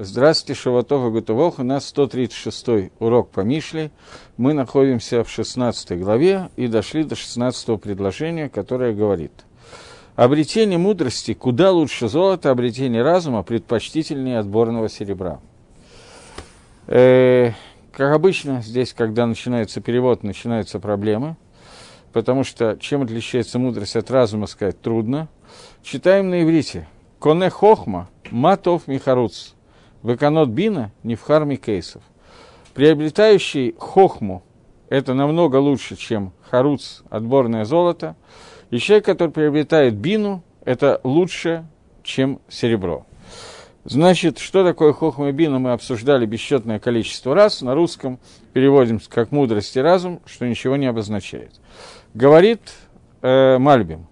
Здравствуйте, Шаватов и. У нас 136 урок по Мишле. Мы находимся в 16 главе и дошли до 16 предложения, которое говорит. Обретение мудрости куда лучше золота, обретение разума предпочтительнее отборного серебра. Э, как обычно, здесь, когда начинается перевод, начинаются проблемы, потому что чем отличается мудрость от разума, сказать трудно. Читаем на иврите. Коне хохма, матов михаруц. Веканот бина, невхарми кейсов. Приобретающий хохму – это намного лучше, чем харуц, отборное золото. И человек, который приобретает бину, это лучше, чем серебро. Значит, что такое хохма и бина, мы обсуждали бесчетное количество раз. На русском переводим как мудрость и разум, что ничего не обозначает. Говорит э, Мальбим,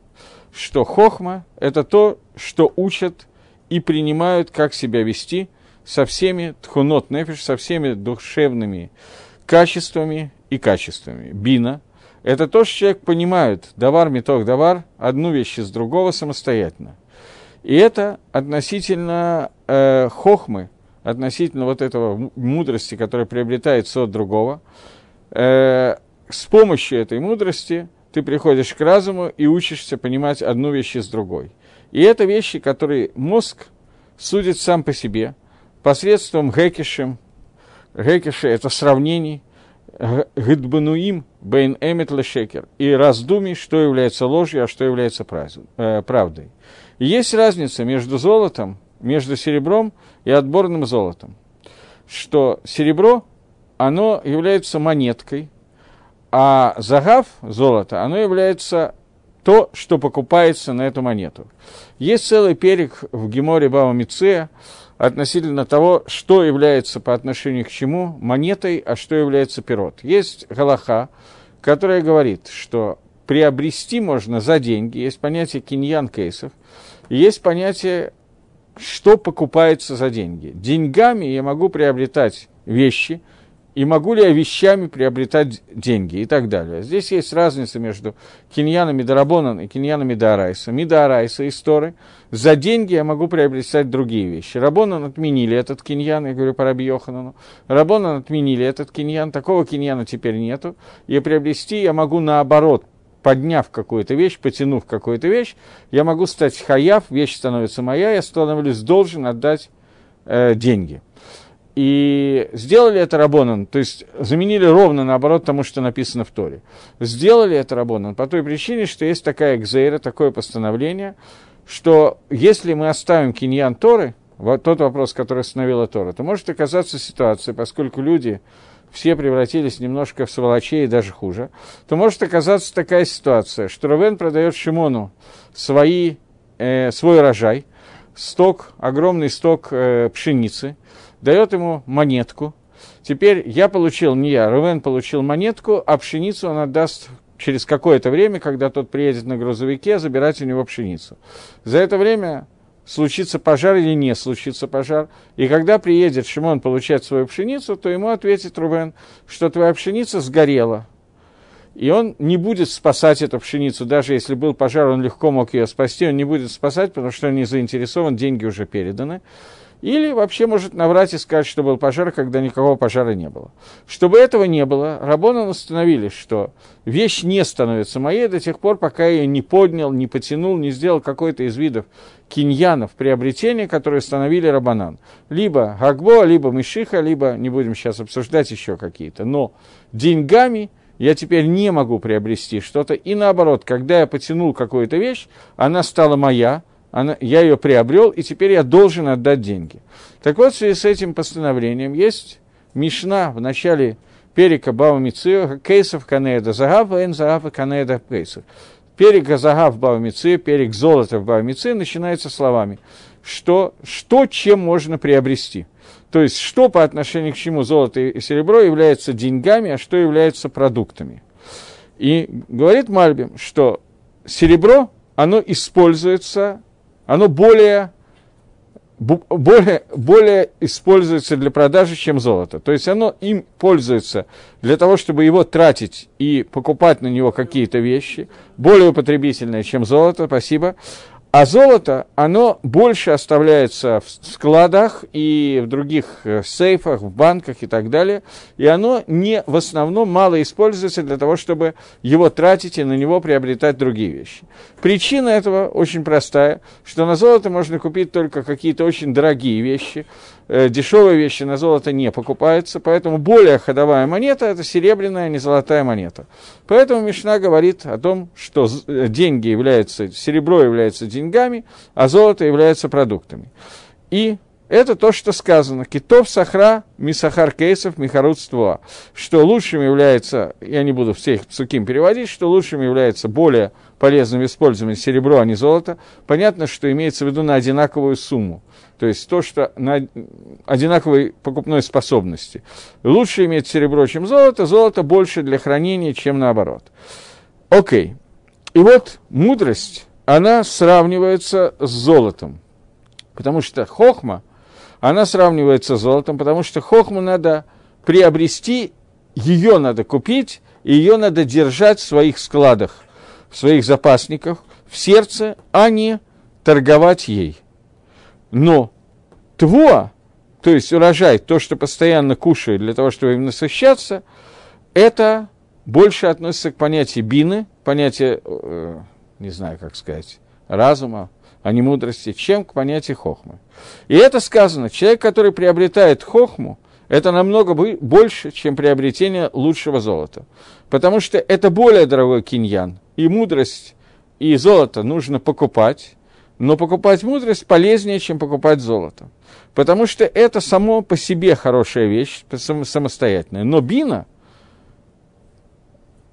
что хохма – это то, что учат и принимают, как себя вести – со всеми тхунот нефиш, со всеми душевными качествами и качествами. Бина – это то, что человек понимает, давар, меток, давар, одну вещь из другого самостоятельно. И это относительно э, хохмы, относительно вот этого мудрости, которая приобретается от другого. Э, с помощью этой мудрости ты приходишь к разуму и учишься понимать одну вещь из другой. И это вещи, которые мозг судит сам по себе – посредством гекишем, гекиши – это сравнений, гидбануим бейн эмет лешекер, и раздумий, что является ложью, а что является э, правдой. И есть разница между золотом, между серебром и отборным золотом, что серебро, оно является монеткой, а загав, золото, оно является то, что покупается на эту монету. Есть целый перек в Геморе Бава Мицея, относительно того, что является по отношению к чему монетой, а что является пирот. Есть галаха, которая говорит, что приобрести можно за деньги, есть понятие киньян кейсов, есть понятие, что покупается за деньги. Деньгами я могу приобретать вещи – и могу ли я вещами приобретать деньги и так далее. Здесь есть разница между киньянами Дарабонан и киньянами Дарайса. Мидарайса и Торы. За деньги я могу приобретать другие вещи. Рабонан отменили этот киньян, я говорю по Раби Йоханану. Рабонан отменили этот киньян, такого киньяна теперь нету. И приобрести я могу наоборот, подняв какую-то вещь, потянув какую-то вещь, я могу стать хаяв, вещь становится моя, я становлюсь должен отдать э, деньги. И сделали это Рабонан, то есть заменили ровно наоборот тому, что написано в Торе. Сделали это Рабонан по той причине, что есть такая экзейра, такое постановление, что если мы оставим киньян Торы, вот тот вопрос, который остановила Тора, то может оказаться ситуация, поскольку люди все превратились немножко в сволочей и даже хуже, то может оказаться такая ситуация, что Равен продает Шимону свои, э, свой урожай, сток, огромный сток э, пшеницы – дает ему монетку. Теперь я получил, не я, Рувен получил монетку, а пшеницу он отдаст через какое-то время, когда тот приедет на грузовике, забирать у него пшеницу. За это время случится пожар или не случится пожар. И когда приедет Шимон получать свою пшеницу, то ему ответит Рувен, что твоя пшеница сгорела. И он не будет спасать эту пшеницу, даже если был пожар, он легко мог ее спасти, он не будет спасать, потому что он не заинтересован, деньги уже переданы. Или вообще может наврать и сказать, что был пожар, когда никакого пожара не было. Чтобы этого не было, Рабонан установили, что вещь не становится моей до тех пор, пока я ее не поднял, не потянул, не сделал какой-то из видов киньянов приобретения, которые установили Рабанан. Либо Гагбо, либо Мишиха, либо, не будем сейчас обсуждать еще какие-то. Но деньгами я теперь не могу приобрести что-то. И наоборот, когда я потянул какую-то вещь, она стала моя – она, я ее приобрел, и теперь я должен отдать деньги. Так вот, в связи с этим постановлением есть Мишна в начале перика Бава Мицию, кейсов Канеда Загав, Эн Загав и Канеда кейсов. Перик Загав Мицию, перик золота в Бава Мицию начинается словами, что, что чем можно приобрести. То есть, что по отношению к чему золото и серебро является деньгами, а что является продуктами. И говорит Мальбим, что серебро, оно используется оно более, более, более используется для продажи, чем золото. То есть оно им пользуется для того, чтобы его тратить и покупать на него какие-то вещи, более употребительные, чем золото, спасибо. А золото, оно больше оставляется в складах и в других э, сейфах, в банках и так далее, и оно не в основном мало используется для того, чтобы его тратить и на него приобретать другие вещи. Причина этого очень простая, что на золото можно купить только какие-то очень дорогие вещи, дешевые вещи на золото не покупаются, поэтому более ходовая монета – это серебряная, а не золотая монета. Поэтому Мишна говорит о том, что э, деньги являются, серебро является деньгами, а золото является продуктами. И это то, что сказано. Китов сахра, мисахар кейсов, михарутство. Что лучшим является, я не буду все их цуким переводить, что лучшим является более полезным использованием серебро, а не золото. Понятно, что имеется в виду на одинаковую сумму. То есть то, что на одинаковой покупной способности. Лучше иметь серебро, чем золото, золото больше для хранения, чем наоборот. Окей. И вот мудрость, она сравнивается с золотом. Потому что хохма, она сравнивается с золотом, потому что хохму надо приобрести, ее надо купить, и ее надо держать в своих складах, в своих запасниках, в сердце, а не торговать ей. Но тво, то есть урожай, то, что постоянно кушают для того, чтобы им насыщаться, это больше относится к понятию бины, понятию, э, не знаю, как сказать, разума, а не мудрости, чем к понятию хохмы. И это сказано, человек, который приобретает хохму, это намного больше, чем приобретение лучшего золота. Потому что это более дорогой киньян. И мудрость, и золото нужно покупать, но покупать мудрость полезнее, чем покупать золото. Потому что это само по себе хорошая вещь, самостоятельная. Но бина,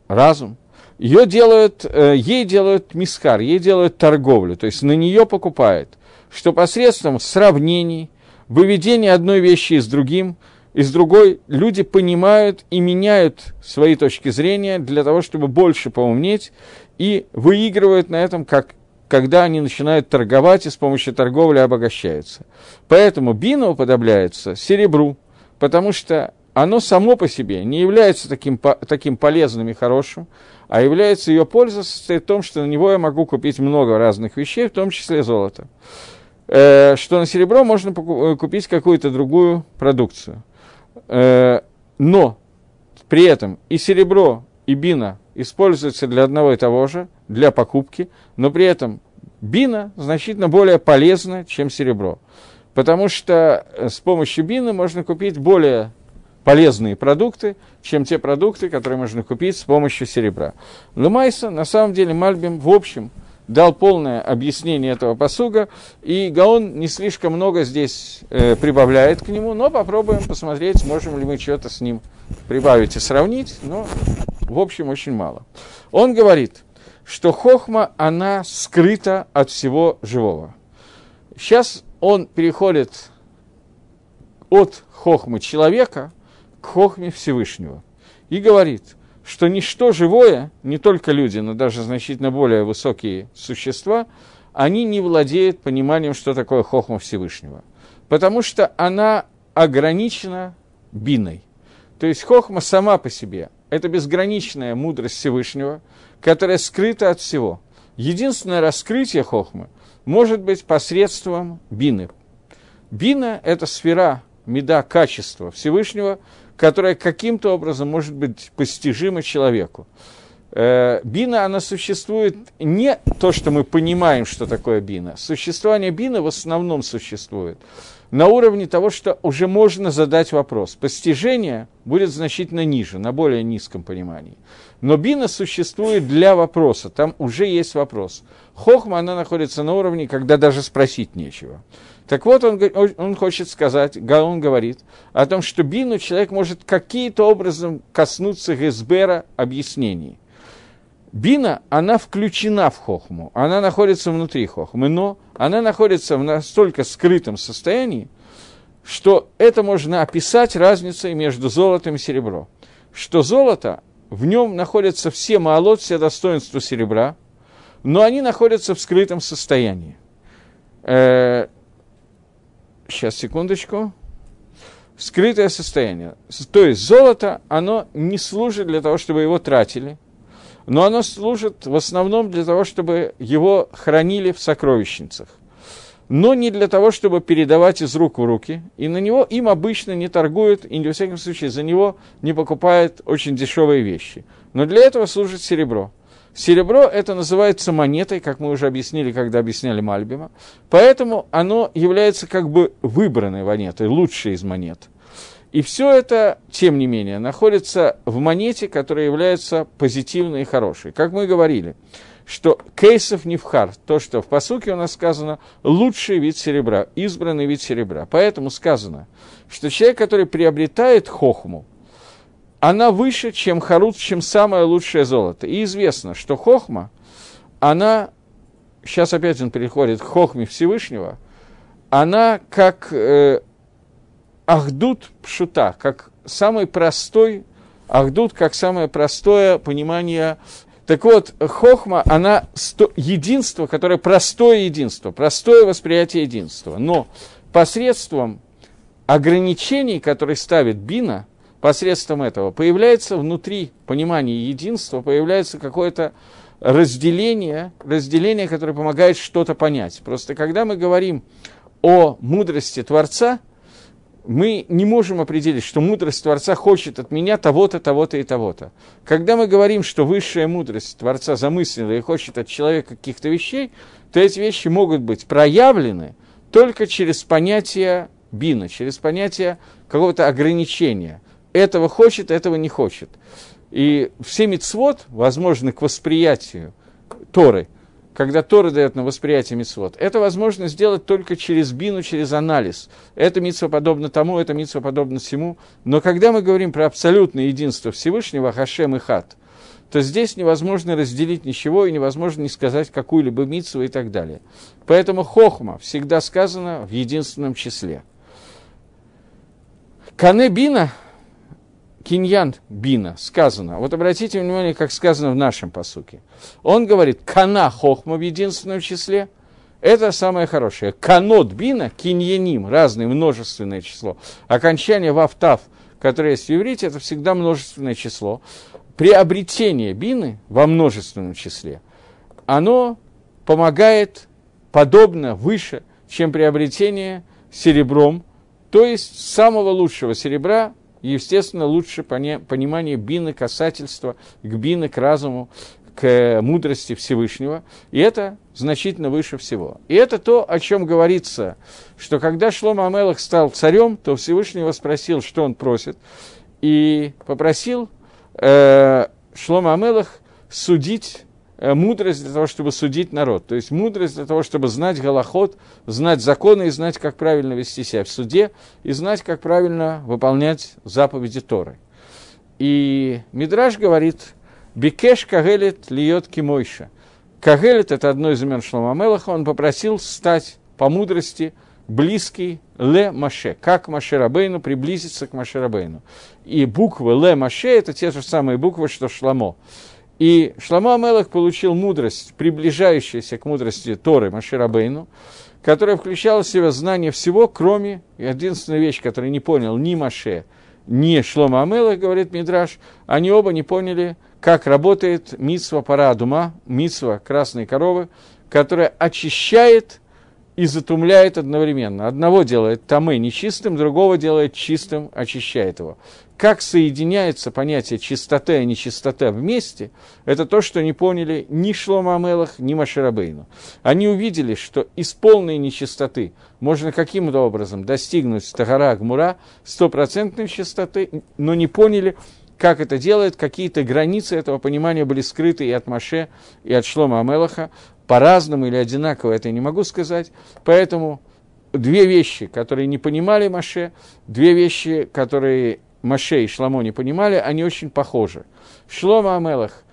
разум, ее делают, э, ей делают мискар, ей делают торговлю, то есть на нее покупают, что посредством сравнений, выведения одной вещи с другим, из другой люди понимают и меняют свои точки зрения для того, чтобы больше поумнеть, и выигрывают на этом как когда они начинают торговать и с помощью торговли обогащаются. Поэтому бина уподобляется серебру, потому что оно само по себе не является таким, таким полезным и хорошим, а является ее польза состоит в том, что на него я могу купить много разных вещей, в том числе золото. Э, что на серебро можно э, купить какую-то другую продукцию. Э, но при этом и серебро, и бина используются для одного и того же, для покупки, но при этом бина значительно более полезна, чем серебро. Потому что с помощью бины можно купить более полезные продукты, чем те продукты, которые можно купить с помощью серебра. Лумайса, на самом деле, Мальбим, в общем, дал полное объяснение этого посуга, и Гаон не слишком много здесь э, прибавляет к нему, но попробуем посмотреть, можем ли мы что-то с ним прибавить и сравнить, но в общем очень мало. Он говорит, что хохма, она скрыта от всего живого. Сейчас он переходит от хохмы человека к хохме Всевышнего и говорит, что ничто живое, не только люди, но даже значительно более высокие существа, они не владеют пониманием, что такое хохма Всевышнего. Потому что она ограничена биной. То есть хохма сама по себе – это безграничная мудрость Всевышнего, которая скрыта от всего. Единственное раскрытие хохмы может быть посредством бины. Бина – это сфера, меда, качества Всевышнего, которая каким-то образом может быть постижима человеку. Э, бина, она существует не то, что мы понимаем, что такое бина. Существование бина в основном существует на уровне того, что уже можно задать вопрос. Постижение будет значительно ниже, на более низком понимании. Но бина существует для вопроса, там уже есть вопрос. Хохма, она находится на уровне, когда даже спросить нечего. Так вот, он, он хочет сказать, он говорит о том, что бину человек может каким-то образом коснуться Гесбера объяснений. Бина, она включена в хохму, она находится внутри хохмы, но она находится в настолько скрытом состоянии, что это можно описать разницей между золотом и серебром. Что золото, в нем находятся все маалот, все достоинства серебра, но они находятся в скрытом состоянии. Э, сейчас, секундочку. Скрытое состояние. То есть золото, оно не служит для того, чтобы его тратили – но оно служит в основном для того, чтобы его хранили в сокровищницах. Но не для того, чтобы передавать из рук в руки. И на него им обычно не торгуют, и, во всяком случае, за него не покупают очень дешевые вещи. Но для этого служит серебро. Серебро это называется монетой, как мы уже объяснили, когда объясняли Мальбима. Поэтому оно является как бы выбранной монетой, лучшей из монет. И все это, тем не менее, находится в монете, которая является позитивной и хорошей. Как мы говорили, что кейсов невхар, то, что в посуке у нас сказано, лучший вид серебра, избранный вид серебра. Поэтому сказано, что человек, который приобретает хохму, она выше, чем харут, чем самое лучшее золото. И известно, что хохма, она, сейчас опять он переходит к хохме Всевышнего, она как э, ахдут пшута, как самый простой, ахдут как самое простое понимание. Так вот, хохма, она сто, единство, которое простое единство, простое восприятие единства. Но посредством ограничений, которые ставит Бина, посредством этого появляется внутри понимания единства, появляется какое-то разделение, разделение, которое помогает что-то понять. Просто когда мы говорим о мудрости Творца – мы не можем определить, что мудрость Творца хочет от меня того-то, того-то и того-то. Когда мы говорим, что высшая мудрость Творца замыслила и хочет от человека каких-то вещей, то эти вещи могут быть проявлены только через понятие бина, через понятие какого-то ограничения. Этого хочет, этого не хочет. И все мицвод возможны к восприятию Торы – когда Тора дает на восприятие мицвод, это возможно сделать только через бину, через анализ. Это митсва подобно тому, это митсва подобно всему. Но когда мы говорим про абсолютное единство Всевышнего, Хашем и Хат, то здесь невозможно разделить ничего и невозможно не сказать какую-либо митсву и так далее. Поэтому хохма всегда сказано в единственном числе. Кане бина киньян бина, сказано. Вот обратите внимание, как сказано в нашем посуке. Он говорит, кана хохма в единственном числе. Это самое хорошее. Канот бина, киньяним, разное множественное число. Окончание вафтав, которое есть в иврите, это всегда множественное число. Приобретение бины во множественном числе, оно помогает подобно выше, чем приобретение серебром, то есть самого лучшего серебра естественно, лучше понимание бины, касательства к бины, к разуму, к мудрости Всевышнего, и это значительно выше всего. И это то, о чем говорится, что когда Шлома Амелах стал царем, то Всевышнего спросил, что он просит, и попросил э, Шлома Амелах судить Э, мудрость для того, чтобы судить народ. То есть мудрость для того, чтобы знать голоход, знать законы и знать, как правильно вести себя в суде, и знать, как правильно выполнять заповеди Торы. И Мидраш говорит, Бекеш Кагелет льет кимойша. Кагелет – это одно из имен Шлома Мелаха, он попросил стать по мудрости близкий Ле Маше, как Маше Рабейну, приблизиться к Маше Рабейну. И буквы Ле Маше – это те же самые буквы, что Шламо. И Шлама Амелах получил мудрость, приближающуюся к мудрости Торы Маширабейну, которая включала в себя знание всего, кроме, единственная вещь, которую не понял ни Маше, ни Шлома Амелах, говорит Мидраш, они оба не поняли, как работает митсва парадума, митсва красной коровы, которая очищает и затумляет одновременно. Одного делает тамы нечистым, другого делает чистым, очищает его как соединяется понятие чистоты и нечистота вместе, это то, что не поняли ни Шлома Амелах, ни Маширабейну. Они увидели, что из полной нечистоты можно каким-то образом достигнуть Тагара Гмура, стопроцентной чистоты, но не поняли, как это делает, какие-то границы этого понимания были скрыты и от Маше, и от Шлома Амелаха, по-разному или одинаково, это я не могу сказать, поэтому две вещи, которые не понимали Маше, две вещи, которые Маше и Шламо не понимали, они очень похожи. Шлома Амелах,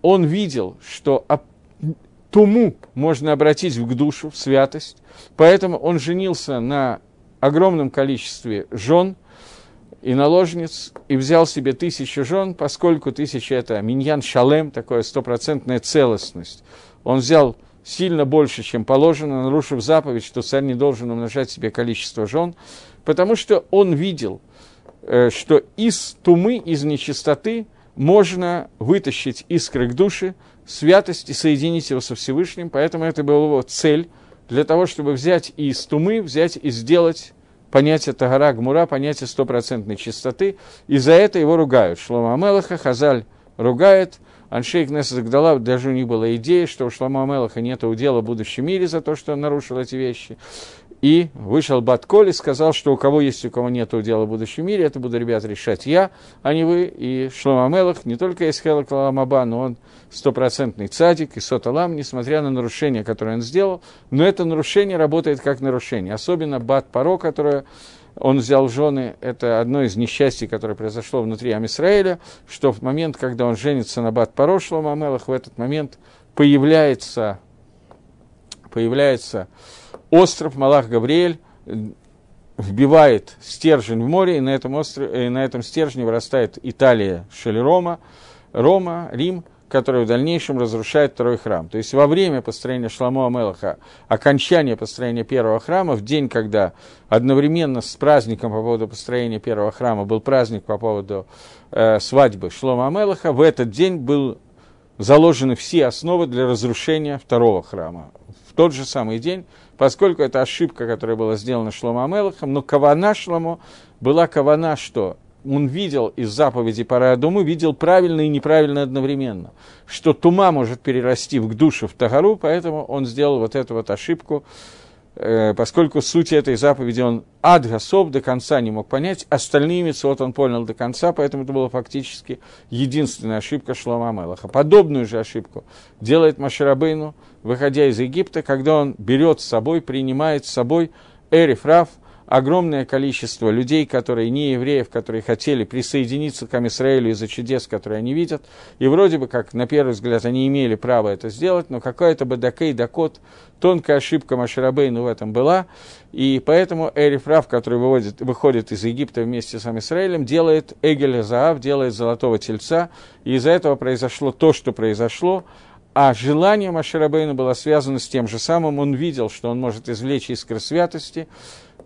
он видел, что туму можно обратить в душу, в святость, поэтому он женился на огромном количестве жен и наложниц, и взял себе тысячу жен, поскольку тысяча – это миньян шалем, такая стопроцентная целостность. Он взял сильно больше, чем положено, нарушив заповедь, что царь не должен умножать себе количество жен, потому что он видел – что из тумы, из нечистоты можно вытащить искры к душе, святость и соединить его со Всевышним, поэтому это была его цель для того, чтобы взять и из тумы, взять и сделать понятие Тагара Гмура, понятие стопроцентной чистоты, и за это его ругают. Шлома Амелаха, Хазаль ругает, Аншейк Несагдала, даже у них была идея, что у Шлома Амелаха нет удела в будущем мире за то, что он нарушил эти вещи. И вышел Батколь и сказал, что у кого есть, у кого нет дела в будущем мире, это буду, ребят, решать я, а не вы. И Шлома Мелах не только есть Хела Каламаба, но он стопроцентный цадик и соталам, несмотря на нарушение, которое он сделал. Но это нарушение работает как нарушение. Особенно Бат Паро, которое он взял жены, это одно из несчастий, которое произошло внутри Амисраэля, что в момент, когда он женится на Бат Паро Шлома Мелах, в этот момент появляется, появляется остров Малах Гавриэль вбивает стержень в море, и на этом, острове, и на этом стержне вырастает Италия, Шелерома, Рома, Рим, который в дальнейшем разрушает второй храм. То есть во время построения Шламо Амелаха, окончания построения первого храма, в день, когда одновременно с праздником по поводу построения первого храма был праздник по поводу э, свадьбы Шлома Амелаха, в этот день был заложены все основы для разрушения второго храма. В тот же самый день поскольку это ошибка, которая была сделана Шломо Амелахом, но кавана Шломо была кавана, что он видел из заповеди Парадуму, видел правильно и неправильно одновременно, что тума может перерасти в душу в Тагару, поэтому он сделал вот эту вот ошибку, Э, поскольку суть этой заповеди он ад гасов до конца не мог понять, остальные мецвод он понял до конца, поэтому это была фактически единственная ошибка Шлома Амелаха. Подобную же ошибку делает Маширабейну, выходя из Египта, когда он берет с собой, принимает с собой Эрифраф, огромное количество людей, которые не евреев, которые хотели присоединиться к Амисраилю из-за чудес, которые они видят. И вроде бы, как на первый взгляд, они имели право это сделать, но какая-то бадакей, дакот, тонкая ошибка Маширабейну в этом была. И поэтому Эрифрав, который выводит, выходит из Египта вместе с Амисраилем, делает Эгеля Заав, делает золотого тельца. И из-за этого произошло то, что произошло. А желание Маширабейна было связано с тем же самым. Он видел, что он может извлечь искры святости,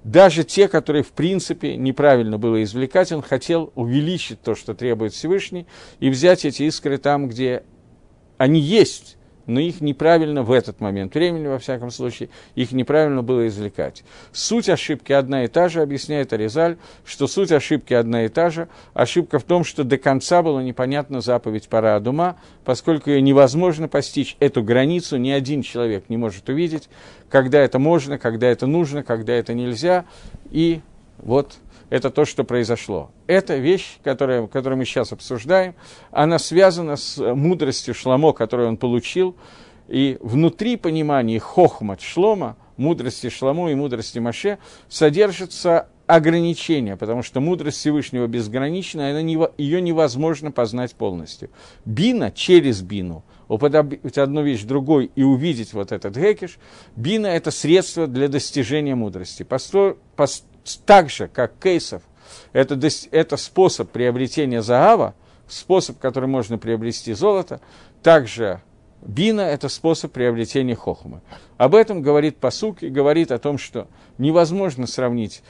даже те, которые, в принципе, неправильно было извлекать, он хотел увеличить то, что требует Всевышний, и взять эти искры там, где они есть, но их неправильно в этот момент времени, во всяком случае, их неправильно было извлекать. Суть ошибки одна и та же, объясняет Аризаль, что суть ошибки одна и та же. Ошибка в том, что до конца было непонятно заповедь пара Адума, поскольку ее невозможно постичь, эту границу ни один человек не может увидеть, когда это можно, когда это нужно, когда это нельзя. И вот это то, что произошло. Эта вещь, которая, которую мы сейчас обсуждаем, она связана с мудростью Шламо, которую он получил, и внутри понимания хохмат Шлома, мудрости Шламу и мудрости Маше, содержится ограничение, потому что мудрость Всевышнего безгранична, она не, ее невозможно познать полностью. Бина через бину, уподобить одну вещь другой и увидеть вот этот гекиш, бина – это средство для достижения мудрости. Посто, пос, так же, как кейсов, это, это способ приобретения заава, способ, который можно приобрести золото, также бина – это способ приобретения хохмы. Об этом говорит посук и говорит о том, что невозможно сравнить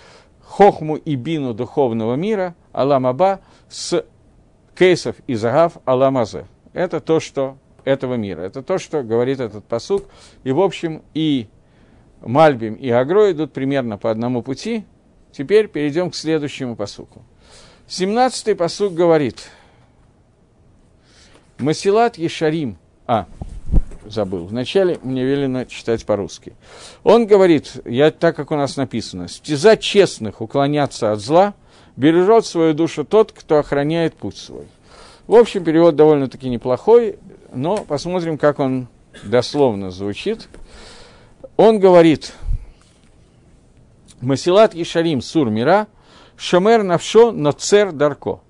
хохму и бину духовного мира, Аламаба, с кейсов и загав Аламазе. Это то, что этого мира. Это то, что говорит этот посук. И, в общем, и Мальбим, и Агро идут примерно по одному пути, Теперь перейдем к следующему посуку. Семнадцатый посук говорит, Масилат Ешарим, а, забыл, вначале мне велено читать по-русски. Он говорит, я, так как у нас написано, стеза честных уклоняться от зла, бережет свою душу тот, кто охраняет путь свой. В общем, перевод довольно-таки неплохой, но посмотрим, как он дословно звучит. Он говорит, Масилат Ишарим Сур Мира, Шамер Навшо Ноцер Дарко.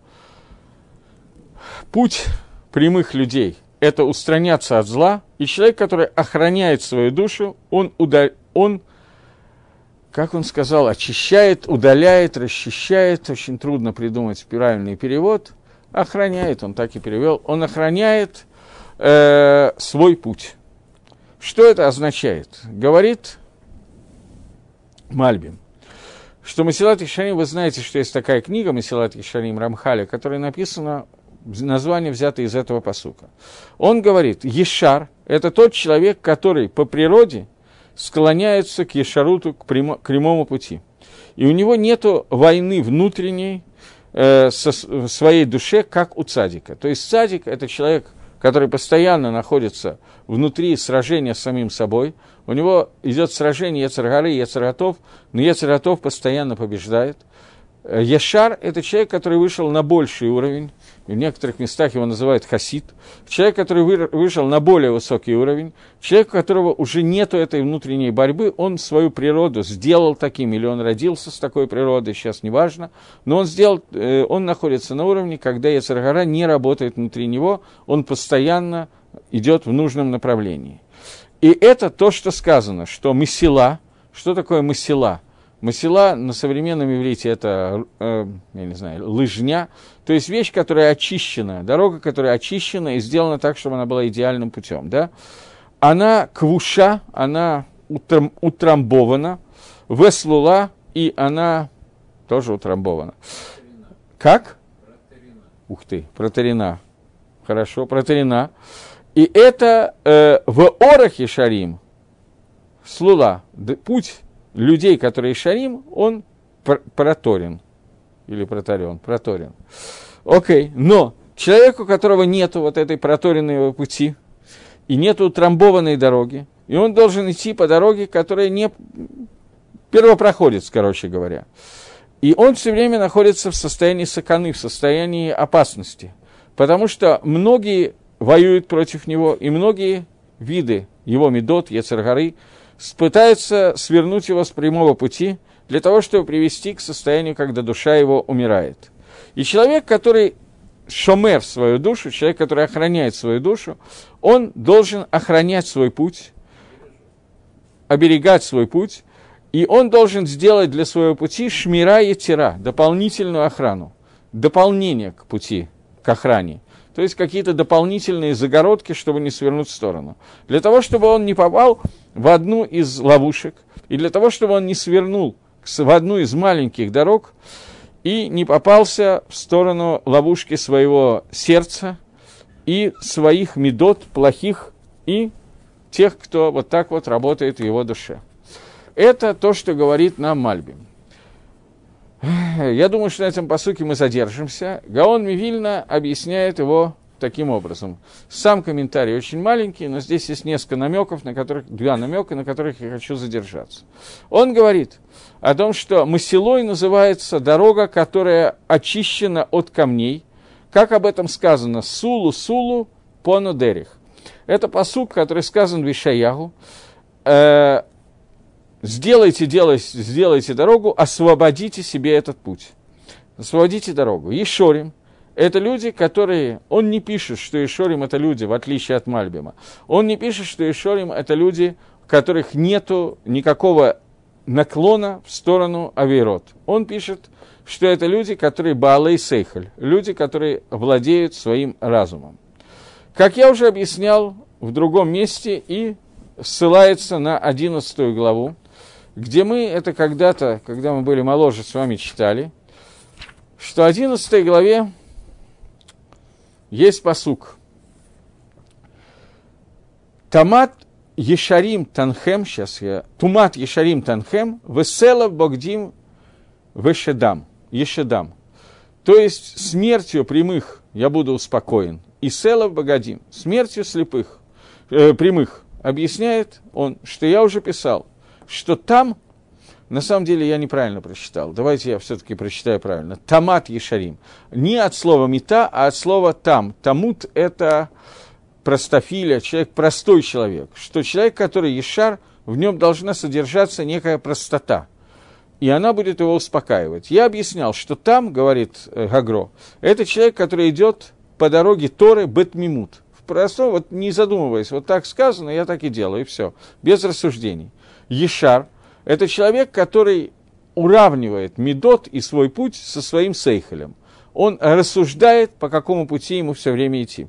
Путь прямых людей – это устраняться от зла, и человек, который охраняет свою душу, он, удар... он как он сказал, очищает, удаляет, расчищает, очень трудно придумать правильный перевод, охраняет, он так и перевел, он охраняет э, свой путь. Что это означает? Говорит Мальбим. Что Масилат Ишарим, вы знаете, что есть такая книга Масилат Ишарим Рамхаля, которая написана название взято из этого посука. Он говорит, Ешар – это тот человек, который по природе склоняется к Ешаруту, к, прямо, к прямому пути. И у него нет войны внутренней э, со, своей душе, как у цадика. То есть цадик – это человек, который постоянно находится внутри сражения с самим собой. У него идет сражение Ецаргары и Ецаратов, но Ецаратов постоянно побеждает – Э, Яшар – это человек, который вышел на больший уровень, в некоторых местах его называют хасид, человек, который вышел на более высокий уровень, человек, у которого уже нет этой внутренней борьбы, он свою природу сделал таким, или он родился с такой природой, сейчас не важно, но он, сделал, э, он находится на уровне, когда Яцергара не работает внутри него, он постоянно идет в нужном направлении. И это то, что сказано, что мысила, что такое мысила – Масила на современном иврите это, э, я не знаю, лыжня, то есть вещь, которая очищена, дорога, которая очищена и сделана так, чтобы она была идеальным путем, да? Она квуша, она утрам, утрамбована, веслула, и она тоже утрамбована. Протерина. Как? Протерина. Ух ты, протерина. Хорошо, протерина. И это э, в Орахе Шарим, слула, путь людей, которые шарим, он проторен. Или проторен, проторен. Окей, но человеку, у которого нет вот этой проторенной пути, и нет утрамбованной дороги, и он должен идти по дороге, которая не первопроходец, короче говоря. И он все время находится в состоянии саканы, в состоянии опасности. Потому что многие воюют против него, и многие виды его медот, Ецергары, пытается свернуть его с прямого пути для того, чтобы привести к состоянию, когда душа его умирает. И человек, который шомер свою душу, человек, который охраняет свою душу, он должен охранять свой путь, оберегать свой путь, и он должен сделать для своего пути шмира и тира, дополнительную охрану, дополнение к пути, к охране. То есть какие-то дополнительные загородки, чтобы не свернуть в сторону. Для того, чтобы он не попал в одну из ловушек, и для того, чтобы он не свернул в одну из маленьких дорог и не попался в сторону ловушки своего сердца и своих медот плохих и тех, кто вот так вот работает в его душе. Это то, что говорит нам Мальбим. Я думаю, что на этом посуке мы задержимся. Гаон Мивильна объясняет его таким образом. Сам комментарий очень маленький, но здесь есть несколько намеков, на которых, два намека, на которых я хочу задержаться. Он говорит о том, что Масилой называется дорога, которая очищена от камней, как об этом сказано, Сулу, Сулу, Пону Дерих. Это посук, который сказан в Ишаягу. Сделайте, делайте, сделайте дорогу, освободите себе этот путь. Освободите дорогу. Ешорим – это люди, которые... Он не пишет, что Ишорим – это люди, в отличие от Мальбима. Он не пишет, что Ишорим – это люди, у которых нет никакого наклона в сторону Авейрот. Он пишет, что это люди, которые Баалей Сейхаль, люди, которые владеют своим разумом. Как я уже объяснял в другом месте и ссылается на 11 главу, где мы это когда-то, когда мы были моложе, с вами читали, что в 11 главе есть посук. Тамат Ешарим Танхем, сейчас я, Тумат Ешарим Танхем, Веселов Богдим Вешедам, Ешедам. То есть смертью прямых я буду успокоен. И Селов Богадим, смертью слепых, э, прямых, объясняет он, что я уже писал, что там на самом деле я неправильно прочитал. Давайте я все-таки прочитаю правильно. Тамат Ешарим. Не от слова мета, а от слова там. Тамут – это простофиля, человек, простой человек. Что человек, который Ешар, в нем должна содержаться некая простота. И она будет его успокаивать. Я объяснял, что там, говорит э, Гагро, это человек, который идет по дороге Торы Бетмимут. Просто вот не задумываясь, вот так сказано, я так и делаю, и все, без рассуждений. Ешар – это человек, который уравнивает Медот и свой путь со своим Сейхелем. Он рассуждает, по какому пути ему все время идти.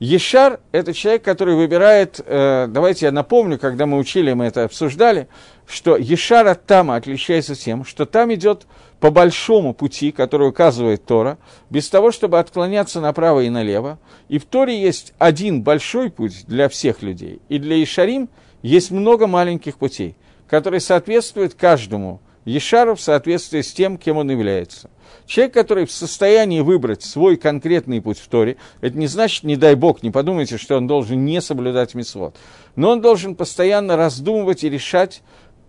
Ешар – это человек, который выбирает, э, давайте я напомню, когда мы учили, мы это обсуждали, что Ешар от Тама отличается тем, что там идет по большому пути, который указывает Тора, без того, чтобы отклоняться направо и налево. И в Торе есть один большой путь для всех людей, и для Ешарим есть много маленьких путей, которые соответствуют каждому Ешару в соответствии с тем, кем он является. Человек, который в состоянии выбрать свой конкретный путь в Торе, это не значит, не дай Бог, не подумайте, что он должен не соблюдать мисвод, но он должен постоянно раздумывать и решать,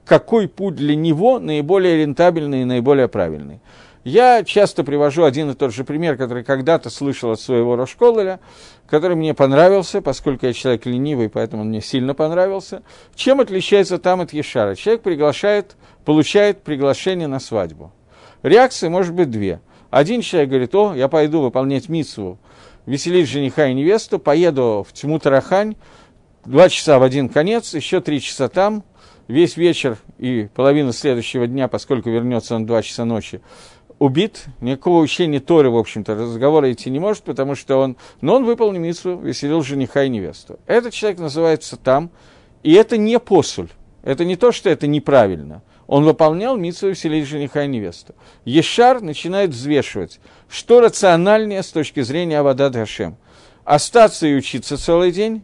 какой путь для него наиболее рентабельный и наиболее правильный. Я часто привожу один и тот же пример, который когда-то слышал от своего Рошкололя, который мне понравился, поскольку я человек ленивый, поэтому он мне сильно понравился. Чем отличается там от Ешара? Человек приглашает, получает приглашение на свадьбу. Реакции может быть две. Один человек говорит, о, я пойду выполнять миссу, веселить жениха и невесту, поеду в тьму Тарахань, два часа в один конец, еще три часа там, весь вечер и половину следующего дня, поскольку вернется он в два часа ночи, убит, никакого учения Торы, в общем-то, разговора идти не может, потому что он, но он выполнил миссу, веселил жениха и невесту. Этот человек называется там, и это не посуль, это не то, что это неправильно он выполнял митсу веселить жениха и невесту. Ешар начинает взвешивать, что рациональнее с точки зрения Авадат Гашем. Остаться и учиться целый день,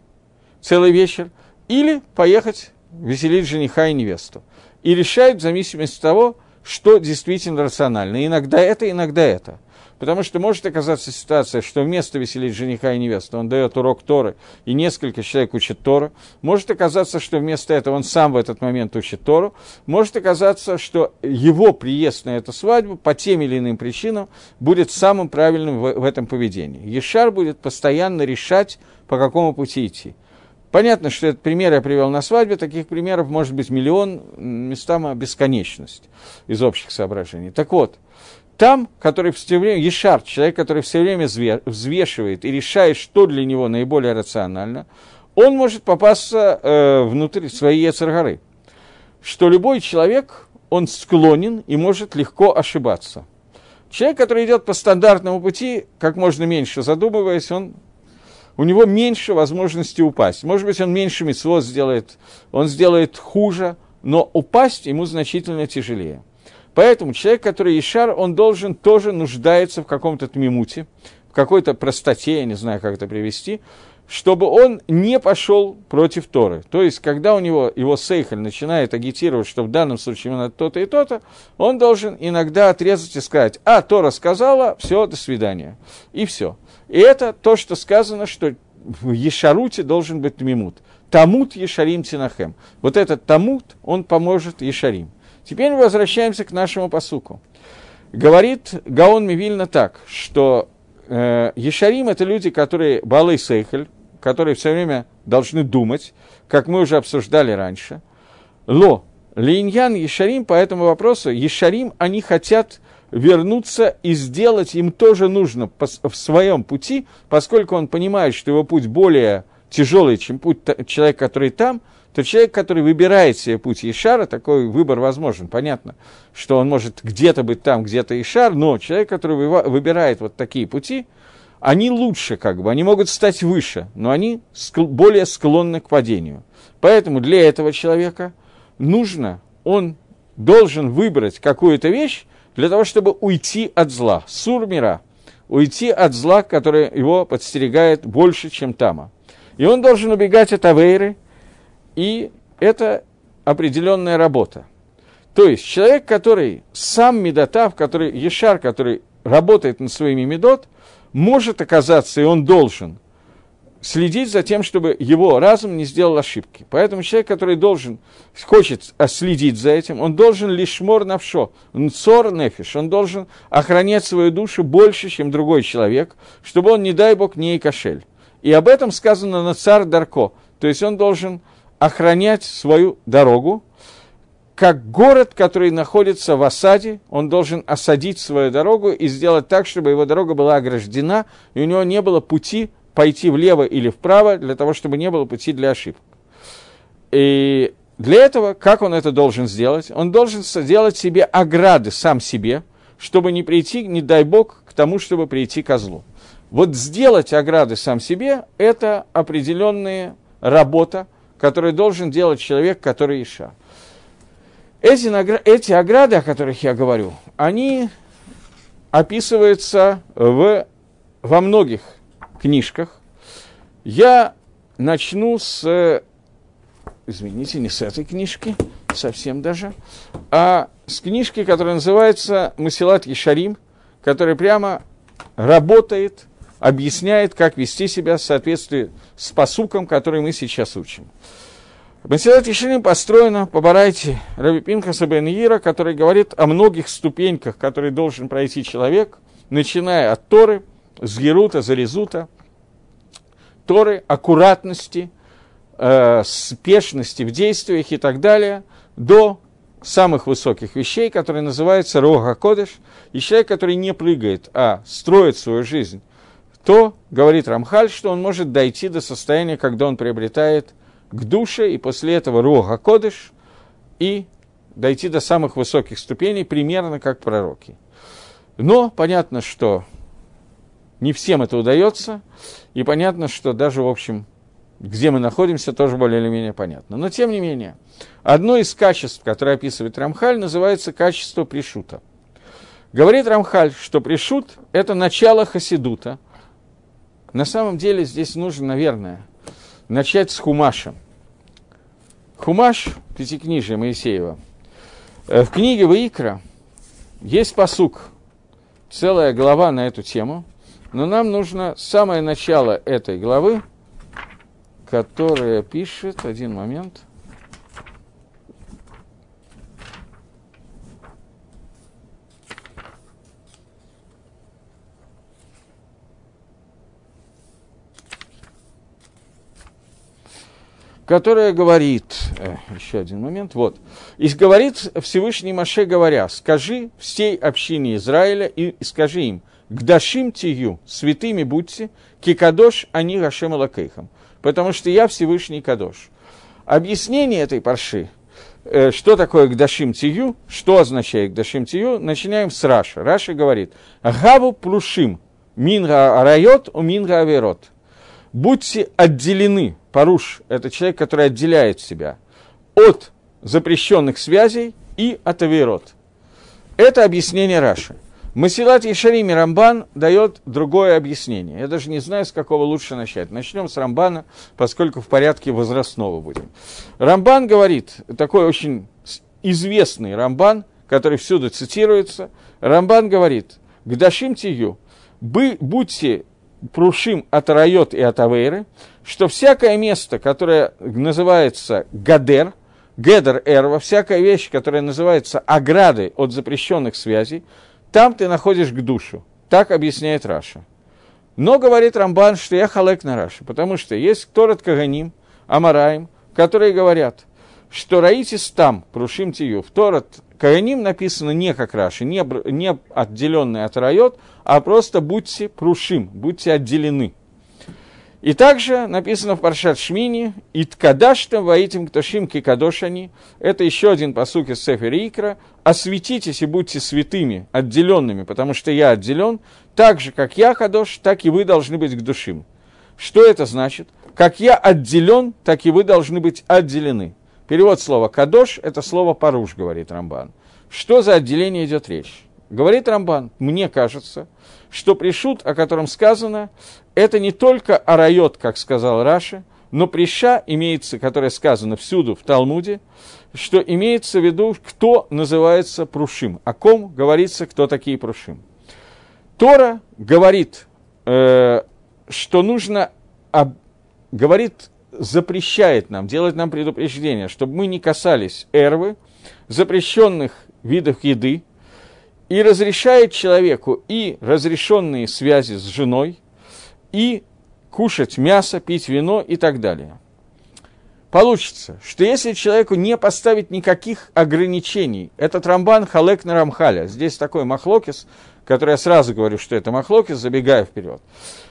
целый вечер, или поехать веселить жениха и невесту. И решает в зависимости от того, что действительно рационально. Иногда это, иногда это. Потому что может оказаться ситуация, что вместо веселить жениха и невесту он дает урок Торы, и несколько человек учат Тору. Может оказаться, что вместо этого он сам в этот момент учит Тору. Может оказаться, что его приезд на эту свадьбу по тем или иным причинам будет самым правильным в, в этом поведении. Ешар будет постоянно решать, по какому пути идти. Понятно, что этот пример я привел на свадьбе, таких примеров может быть миллион, местами бесконечность из общих соображений. Так вот, там, который все время, Ешар, человек, который все время взвешивает и решает, что для него наиболее рационально, он может попасться э, внутрь своей Ецаргары. Что любой человек, он склонен и может легко ошибаться. Человек, который идет по стандартному пути, как можно меньше задумываясь, он, у него меньше возможности упасть. Может быть, он меньше мецвод сделает, он сделает хуже, но упасть ему значительно тяжелее. Поэтому человек, который Ишар, он должен тоже нуждается в каком-то тмимуте, в какой-то простоте, я не знаю, как это привести, чтобы он не пошел против Торы. То есть, когда у него его сейхаль начинает агитировать, что в данном случае именно то-то и то-то, он должен иногда отрезать и сказать, а, Тора сказала, все, до свидания. И все. И это то, что сказано, что в Ешаруте должен быть Тмимут. Тамут Ешарим Тинахем. Вот этот Тамут, он поможет Ешарим. Теперь мы возвращаемся к нашему посуку. Говорит Гаон Мивильна так, что э, Ешарим – это люди, которые Балый Сейхель, которые все время должны думать, как мы уже обсуждали раньше. Ло, Линьян Ешарим по этому вопросу, Ешарим, они хотят вернуться и сделать им тоже нужно в своем пути, поскольку он понимает, что его путь более тяжелый, чем путь человека, который там – то человек, который выбирает себе путь Ишара, такой выбор возможен. Понятно, что он может где-то быть там, где-то Ишар, но человек, который выбирает вот такие пути, они лучше как бы, они могут стать выше, но они более склонны к падению. Поэтому для этого человека нужно, он должен выбрать какую-то вещь для того, чтобы уйти от зла, сур мира, уйти от зла, которое его подстерегает больше, чем тама. И он должен убегать от авейры, и это определенная работа. То есть человек, который сам медотав, который ешар, который работает над своими медот, может оказаться, и он должен следить за тем, чтобы его разум не сделал ошибки. Поэтому человек, который должен, хочет следить за этим, он должен лишь мор навшо, нцор нефиш, он должен охранять свою душу больше, чем другой человек, чтобы он, не дай бог, не и кошель. И об этом сказано на царь Дарко, то есть он должен охранять свою дорогу, как город, который находится в осаде, он должен осадить свою дорогу и сделать так, чтобы его дорога была ограждена, и у него не было пути пойти влево или вправо, для того, чтобы не было пути для ошибок. И для этого, как он это должен сделать? Он должен сделать себе ограды сам себе, чтобы не прийти, не дай бог, к тому, чтобы прийти к злу. Вот сделать ограды сам себе – это определенная работа, которую должен делать человек, который Иша. Эти, эти ограды, о которых я говорю, они описываются в, во многих книжках. Я начну с, извините, не с этой книжки, совсем даже, а с книжки, которая называется «Масилат Ешарим», которая прямо работает, объясняет, как вести себя в соответствии с посуком, который мы сейчас учим. Масилат Ешарим построена по барайте Раби Пинхаса бен Ира, который говорит о многих ступеньках, которые должен пройти человек, начиная от Торы, с Герута, Зарезута, Торы, аккуратности, э, спешности в действиях и так далее, до самых высоких вещей, которые называются Рога Кодыш, и человек, который не прыгает, а строит свою жизнь, то, говорит Рамхаль, что он может дойти до состояния, когда он приобретает к душе, и после этого Рога Кодыш, и дойти до самых высоких ступеней, примерно как пророки. Но понятно, что не всем это удается, и понятно, что даже, в общем, где мы находимся, тоже более или менее понятно. Но, тем не менее, одно из качеств, которое описывает Рамхаль, называется качество пришута. Говорит Рамхаль, что пришут – это начало хасидута. На самом деле здесь нужно, наверное, начать с Хумаша. Хумаш, пятикнижие Моисеева. Э, в книге Ваикра есть посук, целая глава на эту тему, но нам нужно самое начало этой главы – которая пишет, один момент, которая говорит, э, еще один момент, вот, и говорит Всевышний Маше, говоря, скажи всей общине Израиля и скажи им, гдашим тию, святыми будьте, кикадош они Гашем Лакейхам потому что я Всевышний Кадош. Объяснение этой парши, э, что такое Гдашим Тию, что означает Гдашим Тию, начинаем с Раша. Раша говорит, Гаву плушим, минга арайот у минга аверот. Будьте отделены, паруш – это человек, который отделяет себя от запрещенных связей и от аверот. Это объяснение Раши. Масилат Ешарим и Рамбан дает другое объяснение. Я даже не знаю, с какого лучше начать. Начнем с Рамбана, поскольку в порядке возрастного будем. Рамбан говорит, такой очень известный Рамбан, который всюду цитируется. Рамбан говорит, «Гдашим тию, будьте прушим от райот и от авейры, что всякое место, которое называется гадер, гедер эрва, всякая вещь, которая называется оградой от запрещенных связей, там ты находишь к душу. Так объясняет Раша. Но говорит Рамбан, что я халек на Раши, потому что есть Торат Каганим, Амараим, которые говорят, что Раитис там, Прушим Тию, в Торат Каганим написано не как Раши, не, не отделенный от Райот, а просто будьте Прушим, будьте отделены. И также написано в Паршат Шмини, «Иткадаштам воитим кташим кикадошани» – это еще один посук из Сефера Икра, «Осветитесь и будьте святыми, отделенными, потому что я отделен, так же, как я кадош, так и вы должны быть к душим». Что это значит? Как я отделен, так и вы должны быть отделены. Перевод слова «кадош» – это слово «паруш», говорит Рамбан. Что за отделение идет речь? Говорит Рамбан, мне кажется, что пришут, о котором сказано, это не только арайот, как сказал Раши, но приша имеется, которая сказана всюду в Талмуде, что имеется в виду, кто называется прушим, о ком говорится, кто такие прушим. Тора говорит, э, что нужно, об, говорит, запрещает нам, делает нам предупреждение, чтобы мы не касались эрвы, запрещенных видов еды, и разрешает человеку и разрешенные связи с женой, и кушать мясо, пить вино и так далее. Получится, что если человеку не поставить никаких ограничений, этот рамбан халек на рамхаля, здесь такой махлокис, который я сразу говорю, что это махлокис, забегая вперед.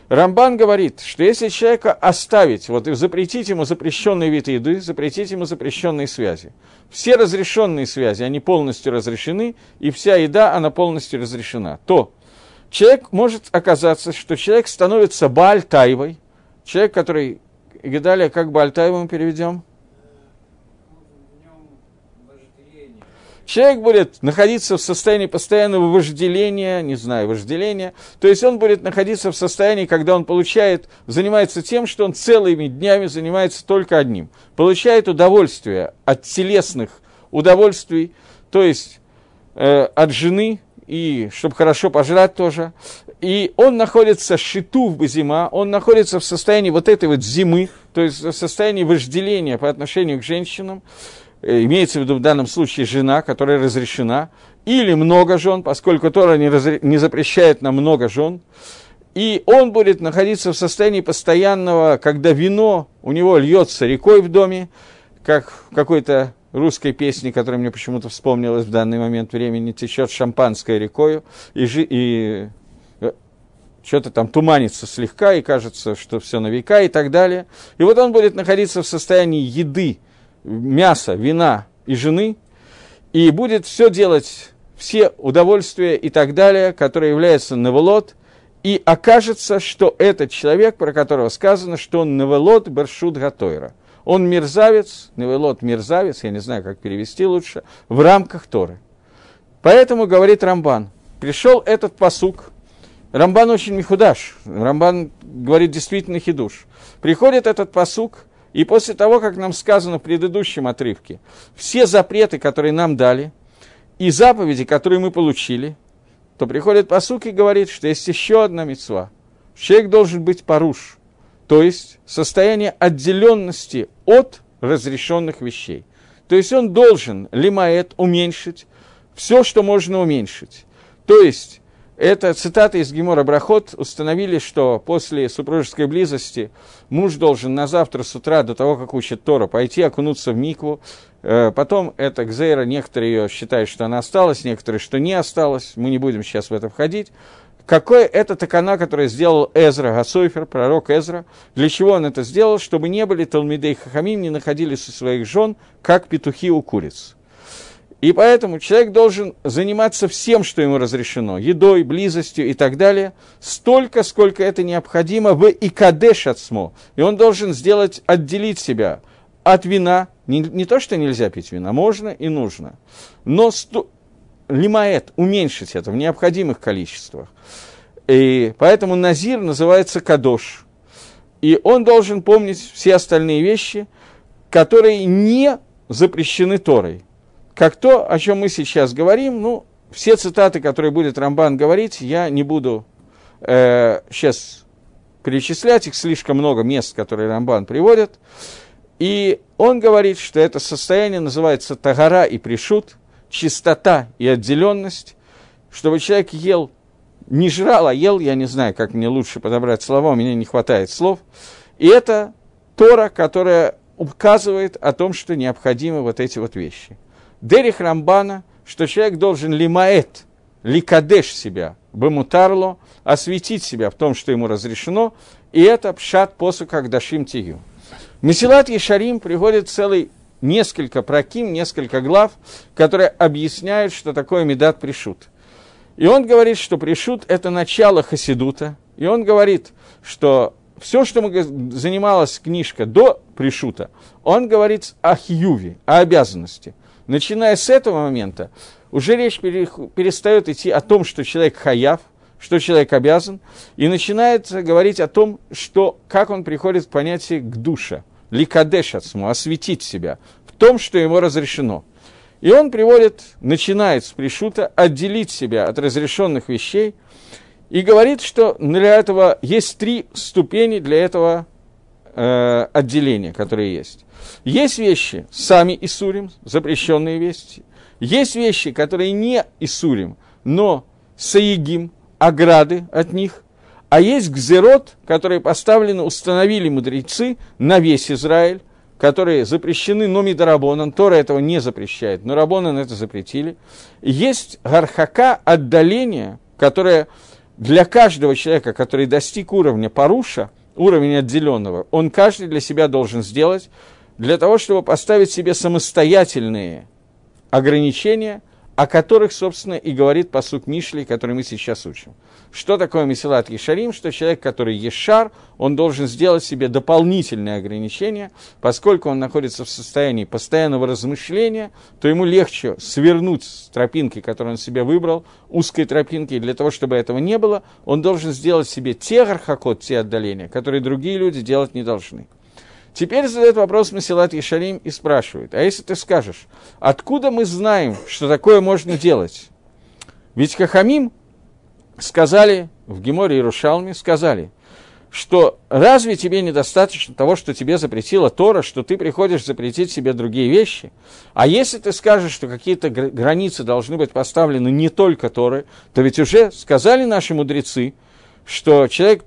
Рамбан говорит, что если человека оставить, вот и запретить ему запрещенные виды еды, запретить ему запрещенные связи. Все разрешенные связи, они полностью разрешены, и вся еда, она полностью разрешена. То человек может оказаться, что человек становится Баальтаевой, человек, который, Гедалия, как Баальтаеву мы переведем? Человек будет находиться в состоянии постоянного вожделения, не знаю, вожделения, то есть он будет находиться в состоянии, когда он получает, занимается тем, что он целыми днями занимается только одним, получает удовольствие от телесных удовольствий, то есть э, от жены, и чтобы хорошо пожрать тоже. И он находится шиту в зима, он находится в состоянии вот этой вот зимы, то есть в состоянии вожделения по отношению к женщинам. Э, имеется в виду в данном случае жена, которая разрешена, или много жен, поскольку Тора не, разре... не запрещает на много жен. И он будет находиться в состоянии постоянного, когда вино у него льется рекой в доме, как в какой-то русской песне, которая мне почему-то вспомнилась в данный момент времени, течет шампанское рекою, и, жи... и э, что-то там туманится слегка, и кажется, что все на века и так далее. И вот он будет находиться в состоянии еды, мяса, вина и жены, и будет все делать, все удовольствия и так далее, которые являются навелот, и окажется, что этот человек, про которого сказано, что он навелот баршут гатойра. Он мерзавец, навелот мерзавец, я не знаю, как перевести лучше, в рамках Торы. Поэтому, говорит Рамбан, пришел этот посук, Рамбан очень михудаш, Рамбан говорит действительно хидуш. Приходит этот посук, и после того, как нам сказано в предыдущем отрывке, все запреты, которые нам дали, и заповеди, которые мы получили, то приходит посук и говорит, что есть еще одна мецва. Человек должен быть поруш, то есть состояние отделенности от разрешенных вещей. То есть он должен лимаэт уменьшить все, что можно уменьшить. То есть это цитата из Гемора Брахот установили, что после супружеской близости муж должен на завтра с утра, до того, как учит Тора, пойти окунуться в микву. Э, потом это Гзейра, некоторые ее считают, что она осталась, некоторые, что не осталась. Мы не будем сейчас в это входить. Какой это такана, который сделал Эзра Гасойфер, пророк Эзра? Для чего он это сделал? Чтобы не были Талмидей Хахамим, не находились у своих жен, как петухи у куриц. И поэтому человек должен заниматься всем, что ему разрешено, едой, близостью и так далее, столько, сколько это необходимо в икадеш отсмо. И он должен сделать, отделить себя от вина. Не, не то, что нельзя пить вина, можно и нужно. Но сто, лимаэт, уменьшить это в необходимых количествах. И поэтому Назир называется Кадош. И он должен помнить все остальные вещи, которые не запрещены Торой как то, о чем мы сейчас говорим, ну, все цитаты, которые будет Рамбан говорить, я не буду э, сейчас перечислять, их слишком много мест, которые Рамбан приводит. И он говорит, что это состояние называется тагара и пришут, чистота и отделенность, чтобы человек ел, не жрал, а ел, я не знаю, как мне лучше подобрать слова, у меня не хватает слов. И это Тора, которая указывает о том, что необходимы вот эти вот вещи. Дерих Рамбана, что человек должен лимаэт, ликадеш себя, бемутарло, осветить себя в том, что ему разрешено, и это пшат посу как дашим тию. Месилат Ешарим приводит целый несколько проким, несколько глав, которые объясняют, что такое медат пришут. И он говорит, что пришут – это начало хасидута. И он говорит, что все, что занималась книжка до пришута, он говорит о хьюве, о обязанности – начиная с этого момента, уже речь перестает идти о том, что человек хаяв, что человек обязан, и начинает говорить о том, что, как он приходит к понятию к душе, ликадеш отсму, осветить себя в том, что ему разрешено. И он приводит, начинает с пришута, отделить себя от разрешенных вещей, и говорит, что для этого есть три ступени для этого э, отделения, которые есть. Есть вещи, сами Исурим, запрещенные вещи. Есть вещи, которые не Исурим, но Саегим, ограды от них. А есть гзерот, которые поставлены, установили мудрецы на весь Израиль, которые запрещены, но Мидарабонан, Тора этого не запрещает, но Рабонан это запретили. Есть гархака, отдаление, которое для каждого человека, который достиг уровня Паруша, уровень отделенного, он каждый для себя должен сделать, для того, чтобы поставить себе самостоятельные ограничения, о которых, собственно, и говорит посук Мишли, который мы сейчас учим. Что такое Месилат Ешарим? Что человек, который Ешар, он должен сделать себе дополнительные ограничения, поскольку он находится в состоянии постоянного размышления, то ему легче свернуть с тропинки, которую он себе выбрал, узкой тропинки, и для того, чтобы этого не было, он должен сделать себе те гархакот, те отдаления, которые другие люди делать не должны. Теперь задает вопрос Масилат Ешарим и спрашивает, а если ты скажешь, откуда мы знаем, что такое можно делать? Ведь Хахамим сказали, в Геморе и Рушалме сказали, что разве тебе недостаточно того, что тебе запретила Тора, что ты приходишь запретить себе другие вещи? А если ты скажешь, что какие-то границы должны быть поставлены не только Торы, то ведь уже сказали наши мудрецы, что человек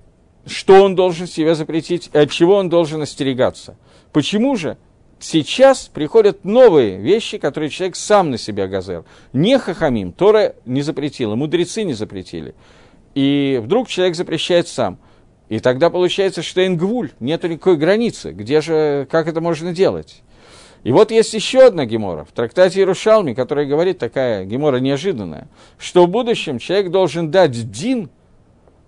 что он должен себе запретить и от чего он должен остерегаться. Почему же сейчас приходят новые вещи, которые человек сам на себя газер? Не хахамим, Тора не запретила, мудрецы не запретили. И вдруг человек запрещает сам. И тогда получается, что ингвуль, нет никакой границы. Где же, как это можно делать? И вот есть еще одна гемора в трактате Иерушалми, которая говорит, такая гемора неожиданная, что в будущем человек должен дать дин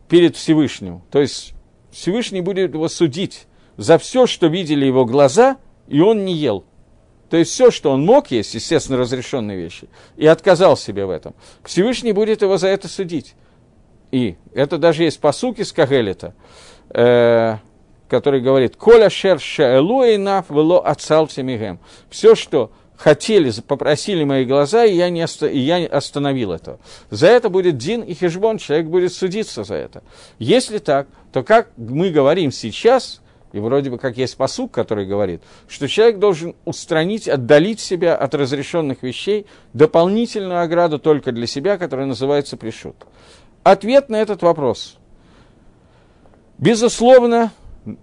перед Всевышним. То есть Всевышний будет его судить за все, что видели его глаза, и он не ел. То есть все, что он мог есть, естественно, разрешенные вещи, и отказал себе в этом. Всевышний будет его за это судить. И это даже есть посуки с Кагелета, э, который говорит, «Коля шер шаэлуэйнаф вело ацалте мигем». Все, что хотели, попросили мои глаза, и я, не оста, и я остановил это. За это будет Дин и Хешбон, человек будет судиться за это. Если так, то как мы говорим сейчас, и вроде бы как есть посук, который говорит, что человек должен устранить, отдалить себя от разрешенных вещей, дополнительную ограду только для себя, которая называется пришут. Ответ на этот вопрос. Безусловно,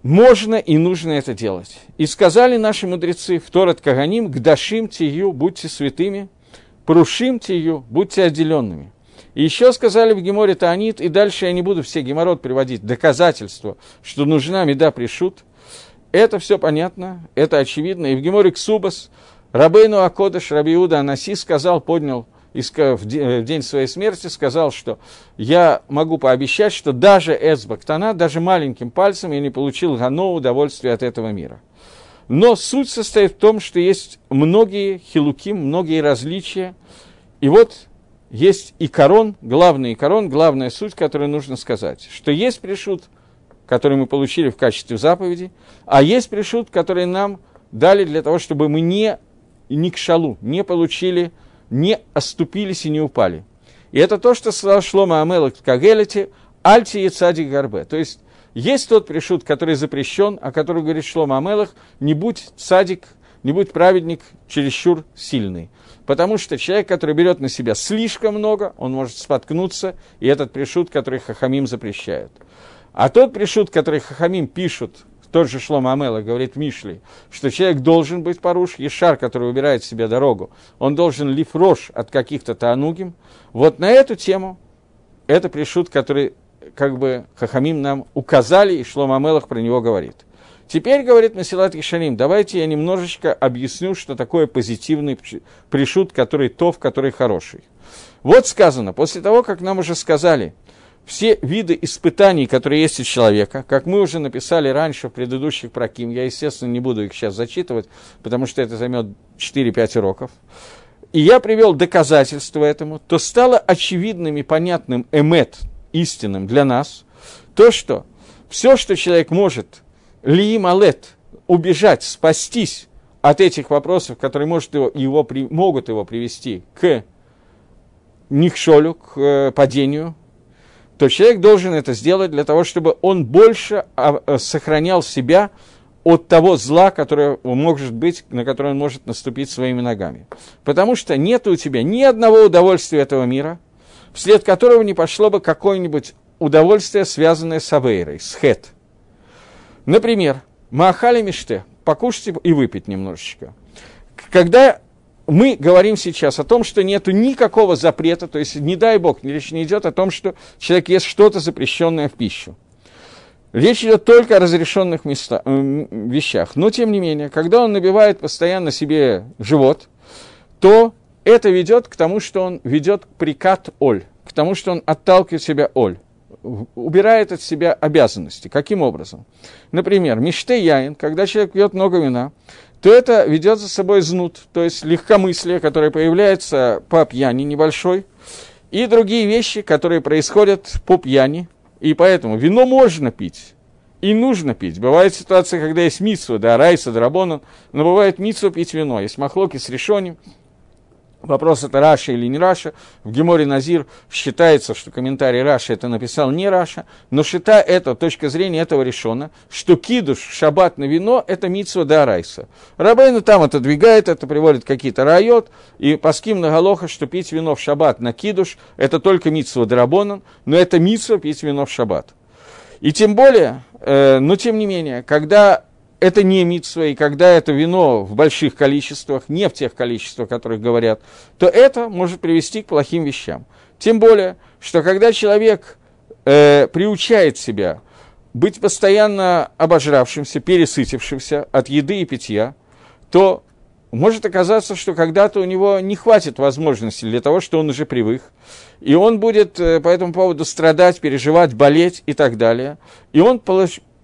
можно и нужно это делать. И сказали наши мудрецы в Торат Каганим, «Гдашим тию, будьте святыми, прушим тию, будьте отделенными». Еще сказали в Геморе Таанит, и дальше я не буду все геморрот приводить, доказательства, что нужна меда пришут. Это все понятно, это очевидно. И в Геморе Ксубас Рабейну Акодыш Рабиуда Анаси сказал, поднял в день своей смерти сказал, что я могу пообещать, что даже Эцбактана, даже маленьким пальцем я не получил гано удовольствия от этого мира. Но суть состоит в том, что есть многие хилуки, многие различия. И вот есть и корон, главный корон, главная суть, которую нужно сказать, что есть пришут, который мы получили в качестве заповеди, а есть пришут, которые нам дали для того, чтобы мы не, не к шалу, не получили не оступились и не упали. И это то, что сказал Шлома Амелах в Кагелете, Альти и Цадик Гарбе. То есть, есть тот пришут, который запрещен, о котором говорит Шлома Амелах, не будь цадик, не будь праведник чересчур сильный. Потому что человек, который берет на себя слишком много, он может споткнуться, и этот пришут, который Хахамим запрещает. А тот пришут, который Хахамим пишут тот же Шлома Амела говорит Мишли, что человек должен быть поруш, ешар, который убирает себе дорогу, он должен лифрош от каких-то таанугим. Вот на эту тему это пришут, который как бы Хахамим нам указали, и Шлома Амелах про него говорит. Теперь, говорит Насилат Ишарим, давайте я немножечко объясню, что такое позитивный пришут, который тов, который хороший. Вот сказано, после того, как нам уже сказали – все виды испытаний, которые есть у человека, как мы уже написали раньше в предыдущих проким, я, естественно, не буду их сейчас зачитывать, потому что это займет 4-5 уроков, и я привел доказательства этому, то стало очевидным и понятным эмет, истинным для нас, то, что все, что человек может, лиим алет, убежать, спастись от этих вопросов, которые может его, его, могут его привести к нихшолю, к э, падению, то человек должен это сделать для того, чтобы он больше а, э, сохранял себя от того зла, которое может быть, на которое он может наступить своими ногами. Потому что нет у тебя ни одного удовольствия этого мира, вслед которого не пошло бы какое-нибудь удовольствие, связанное с авейрой, с хет. Например, маахали миште, покушать и выпить немножечко. Когда мы говорим сейчас о том, что нет никакого запрета, то есть, не дай бог, речь не идет о том, что человек ест что-то запрещенное в пищу. Речь идет только о разрешенных места, э, вещах. Но, тем не менее, когда он набивает постоянно себе живот, то это ведет к тому, что он ведет прикат оль, к тому, что он отталкивает себя оль, убирает от себя обязанности. Каким образом? Например, мечте яин, когда человек пьет много вина, то это ведет за собой знут, то есть легкомыслие, которое появляется по пьяни небольшой, и другие вещи, которые происходят по пьяни. И поэтому вино можно пить, и нужно пить. Бывает ситуация, когда есть митсва, да, райса, драбонан, но бывает митсва пить вино. Есть махлоки с решением, Вопрос, это Раша или не Раша. В Геморе Назир считается, что комментарий Раша это написал не Раша, но считая это, точка зрения этого решена, что кидуш, шаббат на вино – это митсва да райса. Рабейну там это двигает, это приводит какие-то райот, и по ским на галоха, что пить вино в шаббат на кидуш – это только митсва драбонан, но это митсва пить вино в шаббат. И тем более, э, но тем не менее, когда это не митсва, и когда это вино в больших количествах, не в тех количествах, о которых говорят, то это может привести к плохим вещам. Тем более, что когда человек э, приучает себя быть постоянно обожравшимся, пересытившимся от еды и питья, то может оказаться, что когда-то у него не хватит возможности для того, что он уже привык, и он будет э, по этому поводу страдать, переживать, болеть и так далее. И он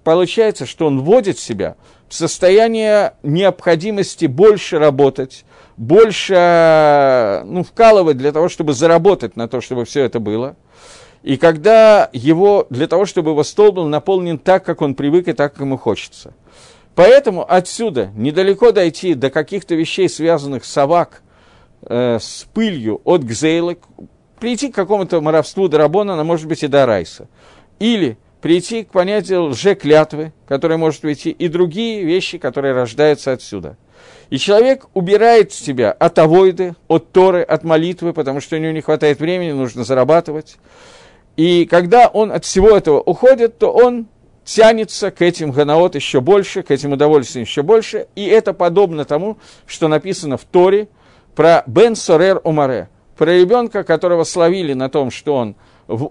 получается, что он вводит себя в состояние необходимости больше работать, больше ну, вкалывать для того, чтобы заработать на то, чтобы все это было. И когда его, для того, чтобы его стол был наполнен так, как он привык и так, как ему хочется. Поэтому отсюда недалеко дойти до каких-то вещей, связанных с авак, э, с пылью от гзейлы, прийти к какому-то моровству Дарабона, а может быть и до Райса. Или прийти к понятию лже-клятвы, которое может прийти, и другие вещи, которые рождаются отсюда. И человек убирает себя от авойды, от Торы, от молитвы, потому что у него не хватает времени, нужно зарабатывать. И когда он от всего этого уходит, то он тянется к этим ганаот еще больше, к этим удовольствиям еще больше. И это подобно тому, что написано в Торе про Бен Сорер Умаре, про ребенка, которого словили на том, что он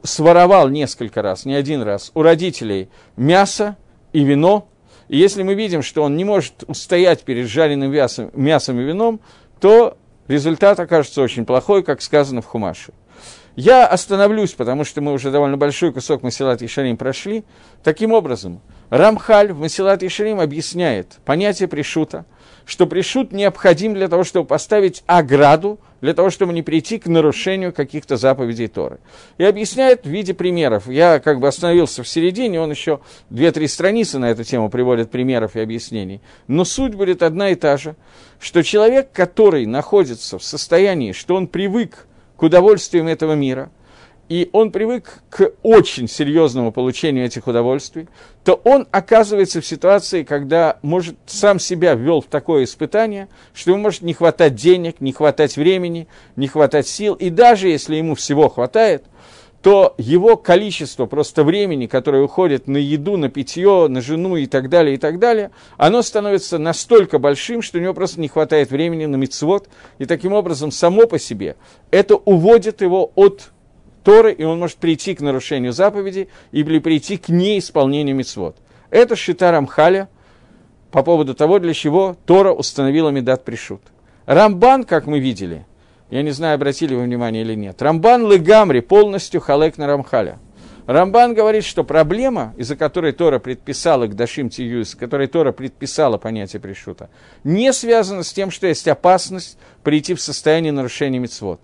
своровал несколько раз, не один раз, у родителей мясо и вино, и если мы видим, что он не может устоять перед жареным мясом, мясом и вином, то результат окажется очень плохой, как сказано в Хумаше. Я остановлюсь, потому что мы уже довольно большой кусок Масилат Ишарим прошли. Таким образом, Рамхаль в Масилат Ишарим объясняет понятие пришута, что пришут необходим для того, чтобы поставить ограду, для того, чтобы не прийти к нарушению каких-то заповедей Торы. И объясняет в виде примеров. Я как бы остановился в середине, он еще две-три страницы на эту тему приводит примеров и объяснений. Но суть будет одна и та же, что человек, который находится в состоянии, что он привык к удовольствиям этого мира – и он привык к очень серьезному получению этих удовольствий, то он оказывается в ситуации, когда может сам себя ввел в такое испытание, что ему может не хватать денег, не хватать времени, не хватать сил, и даже если ему всего хватает, то его количество просто времени, которое уходит на еду, на питье, на жену и так далее, и так далее, оно становится настолько большим, что у него просто не хватает времени на мицвод, и таким образом само по себе это уводит его от Торы, и он может прийти к нарушению заповеди или прийти к неисполнению мецвод. Это Шита Рамхаля по поводу того, для чего Тора установила Медат Пришут. Рамбан, как мы видели, я не знаю, обратили вы внимание или нет, Рамбан Легамри полностью халек на Рамхаля. Рамбан говорит, что проблема, из-за которой Тора предписала к Дашим Тию, которой Тора предписала понятие Пришута, не связана с тем, что есть опасность прийти в состояние нарушения мецвод.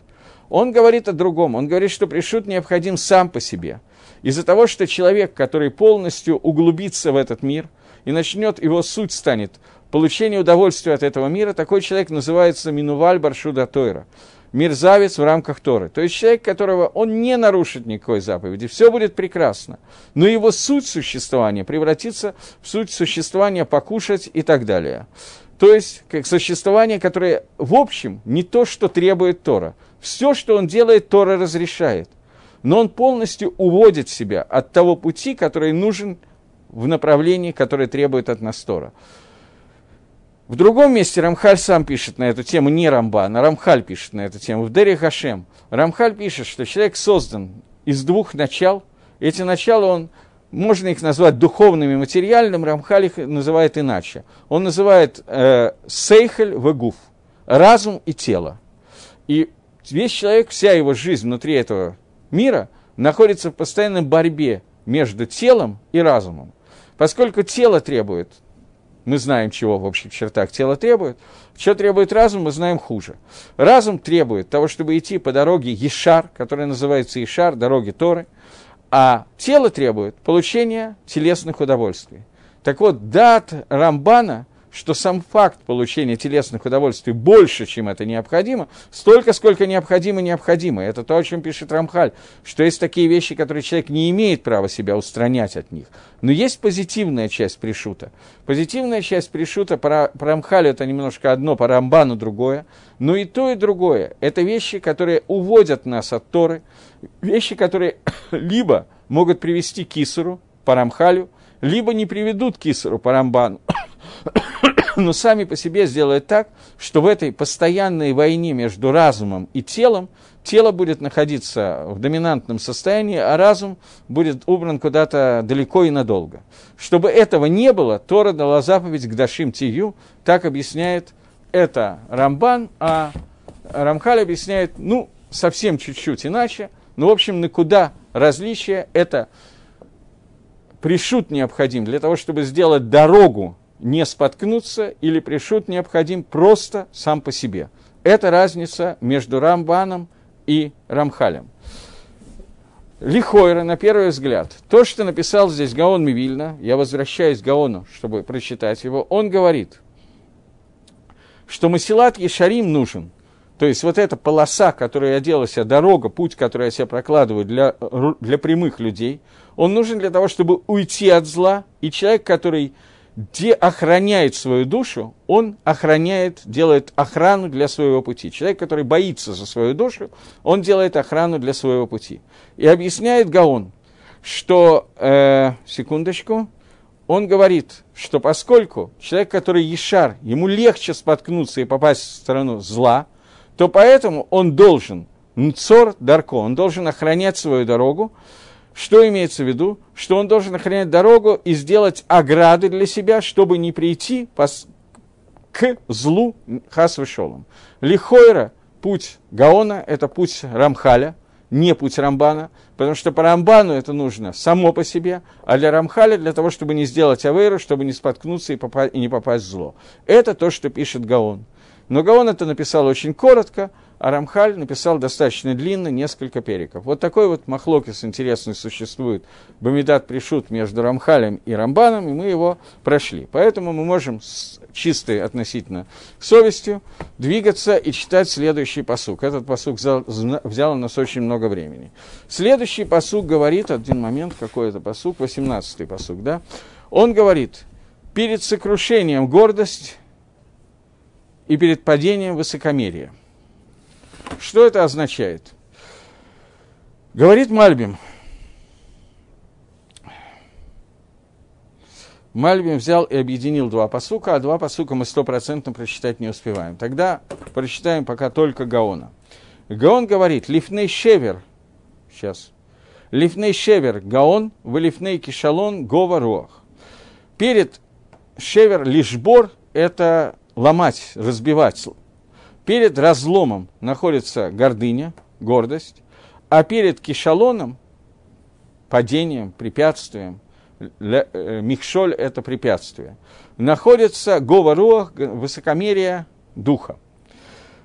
Он говорит о другом. Он говорит, что пришут необходим сам по себе. Из-за того, что человек, который полностью углубится в этот мир и начнет, его суть станет получение удовольствия от этого мира, такой человек называется Минуваль Баршуда Тойра. Мирзавец в рамках Торы. То есть человек, которого он не нарушит никакой заповеди, все будет прекрасно. Но его суть существования превратится в суть существования покушать и так далее. То есть, как существование, которое, в общем, не то, что требует Тора – все, что он делает, Тора разрешает. Но он полностью уводит себя от того пути, который нужен в направлении, которое требует от нас Тора. В другом месте Рамхаль сам пишет на эту тему, не Рамбан, а Рамхаль пишет на эту тему. В Дере Хашем Рамхаль пишет, что человек создан из двух начал. Эти начала он, можно их назвать духовными, материальным, Рамхаль их называет иначе. Он называет э, сейхель вегуф, разум и тело. И весь человек, вся его жизнь внутри этого мира находится в постоянной борьбе между телом и разумом. Поскольку тело требует, мы знаем, чего в общих чертах тело требует, что требует разум, мы знаем хуже. Разум требует того, чтобы идти по дороге Ешар, которая называется Ешар, дороги Торы, а тело требует получения телесных удовольствий. Так вот, дат Рамбана – что сам факт получения телесных удовольствий больше, чем это необходимо, столько, сколько необходимо, необходимо. Это то, о чем пишет Рамхаль, что есть такие вещи, которые человек не имеет права себя устранять от них. Но есть позитивная часть пришута. Позитивная часть пришута по, по Рамхалю это немножко одно, по Рамбану другое. Но и то, и другое – это вещи, которые уводят нас от Торы, вещи, которые либо могут привести к Кисару по Рамхалю, либо не приведут к Кисару по Рамбану но сами по себе сделают так, что в этой постоянной войне между разумом и телом тело будет находиться в доминантном состоянии, а разум будет убран куда-то далеко и надолго. Чтобы этого не было, Тора дала заповедь к Дашим Тию, так объясняет это Рамбан, а Рамхаль объясняет, ну, совсем чуть-чуть иначе, но, в общем, на куда различие, это пришут необходим для того, чтобы сделать дорогу не споткнуться или пришут необходим просто сам по себе. Это разница между Рамбаном и Рамхалем. Лихойра, на первый взгляд, то, что написал здесь Гаон Мивильна, я возвращаюсь к Гаону, чтобы прочитать его, он говорит, что Масилат Ешарим нужен. То есть вот эта полоса, которую я делаю себе, дорога, путь, который я себе прокладываю для, для прямых людей, он нужен для того, чтобы уйти от зла, и человек, который где охраняет свою душу, он охраняет, делает охрану для своего пути. Человек, который боится за свою душу, он делает охрану для своего пути. И объясняет Гаон, что, э, секундочку, он говорит, что поскольку человек, который ешар, ему легче споткнуться и попасть в сторону зла, то поэтому он должен, нцор дарко, он должен охранять свою дорогу, что имеется в виду? Что он должен охранять дорогу и сделать ограды для себя, чтобы не прийти к злу Хасвешолом. Лихойра, путь Гаона, это путь Рамхаля, не путь Рамбана, потому что по Рамбану это нужно само по себе, а для Рамхаля для того, чтобы не сделать авейру, чтобы не споткнуться и, попасть, и не попасть в зло. Это то, что пишет Гаон. Но Гаон это написал очень коротко, а Рамхаль написал достаточно длинно, несколько периков. Вот такой вот махлокис интересный существует, Бамидат Пришут между Рамхалем и Рамбаном, и мы его прошли. Поэтому мы можем с чистой относительно совестью двигаться и читать следующий посук. Этот посук взял, взял у нас очень много времени. Следующий посук говорит, один момент, какой это посук, 18-й посук, да? Он говорит, перед сокрушением гордость и перед падением высокомерие. Что это означает? Говорит Мальбим. Мальбим взял и объединил два посука, а два посука мы стопроцентно прочитать не успеваем. Тогда прочитаем пока только Гаона. Гаон говорит, лифней шевер, сейчас, лифней шевер Гаон, в лифней кишалон гова руах. Перед шевер лишбор – это ломать, разбивать, Перед разломом находится гордыня, гордость, а перед кишалоном, падением, препятствием, э, михшоль – это препятствие, находится говоруах, высокомерие духа.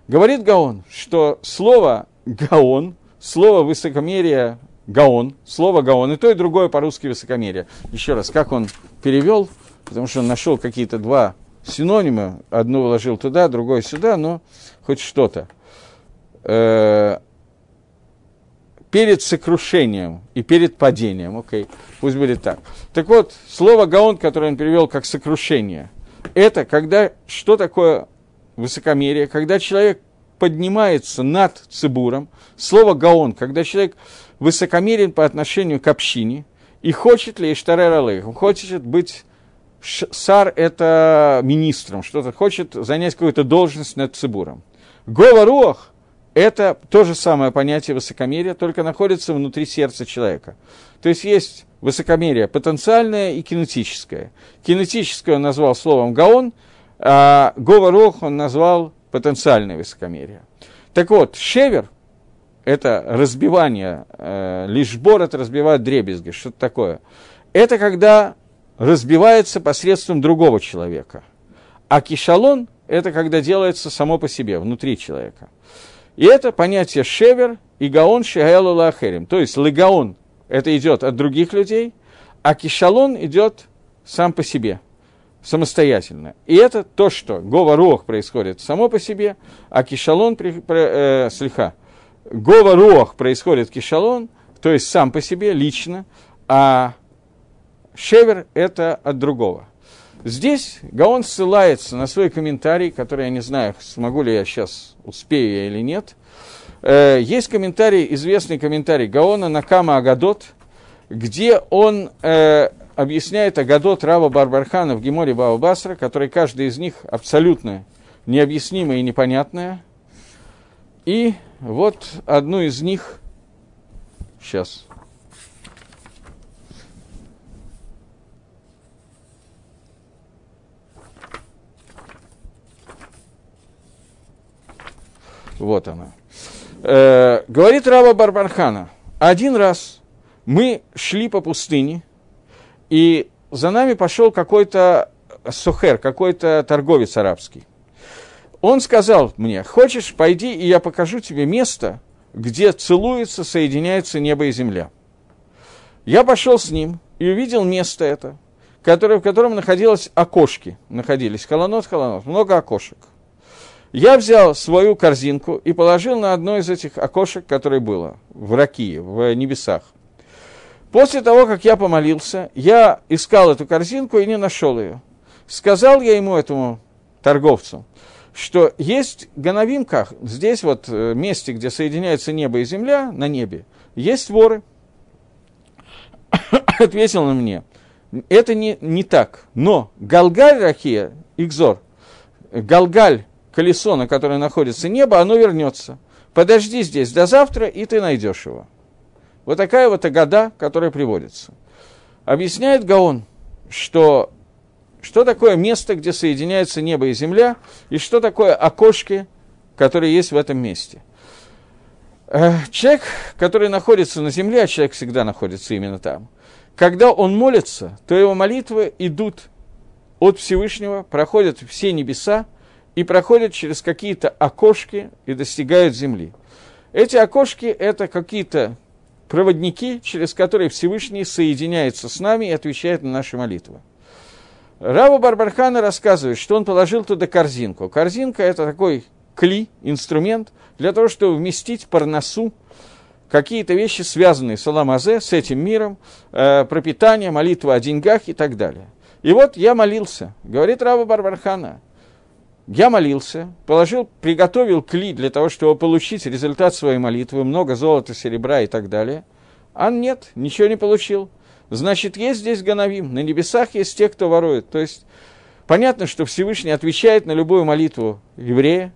Говорит Гаон, что слово «гаон», слово «высокомерие» Гаон, слово Гаон, и то, и другое по-русски высокомерие. Еще раз, как он перевел, потому что он нашел какие-то два синонимы, одну вложил туда, другое сюда, но хоть что-то. Э, перед сокрушением и перед падением, окей, okay, пусть будет так. Так вот, слово «гаон», которое он перевел как «сокрушение», это когда, что такое высокомерие, когда человек поднимается над цибуром, слово «гаон», когда человек высокомерен по отношению к общине, и хочет ли Иштарер Алейх, хочет быть Сар – это министром, что-то хочет занять какую-то должность над Цибуром. Говоруах – это то же самое понятие высокомерия, только находится внутри сердца человека. То есть есть высокомерие потенциальное и кинетическое. Кинетическое он назвал словом гаон, а говоруах он назвал потенциальное высокомерие. Так вот, шевер – это разбивание, э, лишь бор – это разбивает дребезги, что-то такое. Это когда разбивается посредством другого человека. А кишалон – это когда делается само по себе, внутри человека. И это понятие шевер и гаон шегаэлу лахерим. То есть легаон – это идет от других людей, а кишалон идет сам по себе, самостоятельно. И это то, что Гова Руах происходит само по себе, а кишалон, э, слегка, Гова Руах происходит кишалон, то есть сам по себе, лично, а Шевер – это от другого. Здесь Гаон ссылается на свой комментарий, который я не знаю, смогу ли я сейчас, успею я или нет. Э, есть комментарий, известный комментарий Гаона Накама Агадот, где он э, объясняет Агадот Рава Барбархана в Геморе Баба Басра, который каждый из них абсолютно необъяснимое и непонятное. И вот одну из них, сейчас, Вот она. Э, говорит Рава Барбархана, один раз мы шли по пустыне, и за нами пошел какой-то сухер, какой-то торговец арабский. Он сказал мне, хочешь, пойди, и я покажу тебе место, где целуются, соединяются небо и земля. Я пошел с ним и увидел место это, которое, в котором находилось окошки, находились, холонот, холонот, много окошек. Я взял свою корзинку и положил на одно из этих окошек, которое было в Ракии, в небесах. После того, как я помолился, я искал эту корзинку и не нашел ее. Сказал я ему, этому торговцу, что есть гановинка, здесь вот э, месте, где соединяется небо и земля, на небе, есть воры. Ответил на мне, это не, не так, но Галгаль Рахия, Игзор, Галгаль колесо, на которое находится небо, оно вернется. Подожди здесь до завтра, и ты найдешь его. Вот такая вот агада, которая приводится. Объясняет Гаон, что, что такое место, где соединяются небо и земля, и что такое окошки, которые есть в этом месте. Э, человек, который находится на земле, а человек всегда находится именно там, когда он молится, то его молитвы идут от Всевышнего, проходят все небеса, и проходят через какие-то окошки и достигают земли. Эти окошки – это какие-то проводники, через которые Всевышний соединяется с нами и отвечает на наши молитвы. Рава Барбархана рассказывает, что он положил туда корзинку. Корзинка – это такой кли, инструмент, для того, чтобы вместить парносу, какие-то вещи, связанные с Аламазе, с этим миром, э, пропитание, молитва о деньгах и так далее. И вот я молился, говорит Рава Барбархана – я молился, положил, приготовил кли для того, чтобы получить результат своей молитвы, много золота, серебра и так далее. А нет, ничего не получил. Значит, есть здесь Ганавим, на небесах есть те, кто ворует. То есть, понятно, что Всевышний отвечает на любую молитву еврея,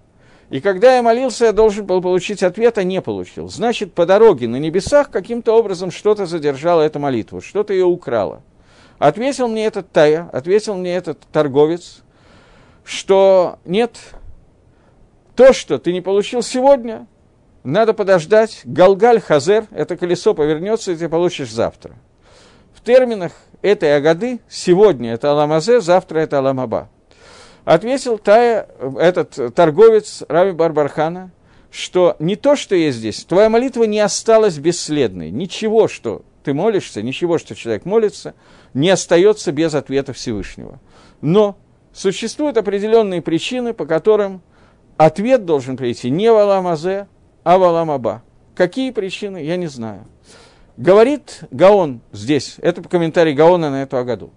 и когда я молился, я должен был получить ответ, а не получил. Значит, по дороге на небесах каким-то образом что-то задержало эту молитву, что-то ее украло. Ответил мне этот Тая, ответил мне этот торговец – что нет, то, что ты не получил сегодня, надо подождать, Галгаль Хазер, это колесо повернется, и ты получишь завтра. В терминах этой Агады сегодня это Аламазе, завтра это Аламаба. Ответил Тая, этот торговец Рави Барбархана, что не то, что есть здесь, твоя молитва не осталась бесследной. Ничего, что ты молишься, ничего, что человек молится, не остается без ответа Всевышнего. Но существуют определенные причины, по которым ответ должен прийти не в Аламазе, а в Аламаба. Какие причины, я не знаю. Говорит Гаон здесь, это комментарий Гаона на эту году.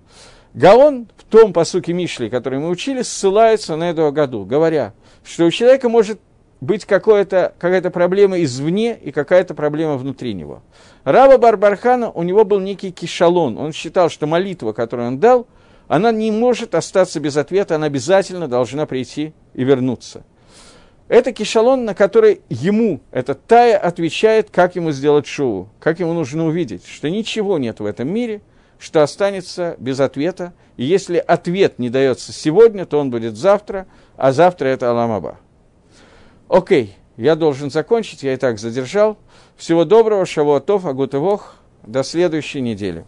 Гаон в том посуке Мишли, который мы учили, ссылается на эту году, говоря, что у человека может быть какая-то проблема извне и какая-то проблема внутри него. Раба Барбархана, у него был некий кишалон. Он считал, что молитва, которую он дал – она не может остаться без ответа, она обязательно должна прийти и вернуться. Это кишалон, на который ему, этот Тая, отвечает, как ему сделать шоу, как ему нужно увидеть, что ничего нет в этом мире, что останется без ответа, и если ответ не дается сегодня, то он будет завтра, а завтра это Аламаба. Окей, Я должен закончить, я и так задержал. Всего доброго, шавуатов, агутывох. До следующей недели.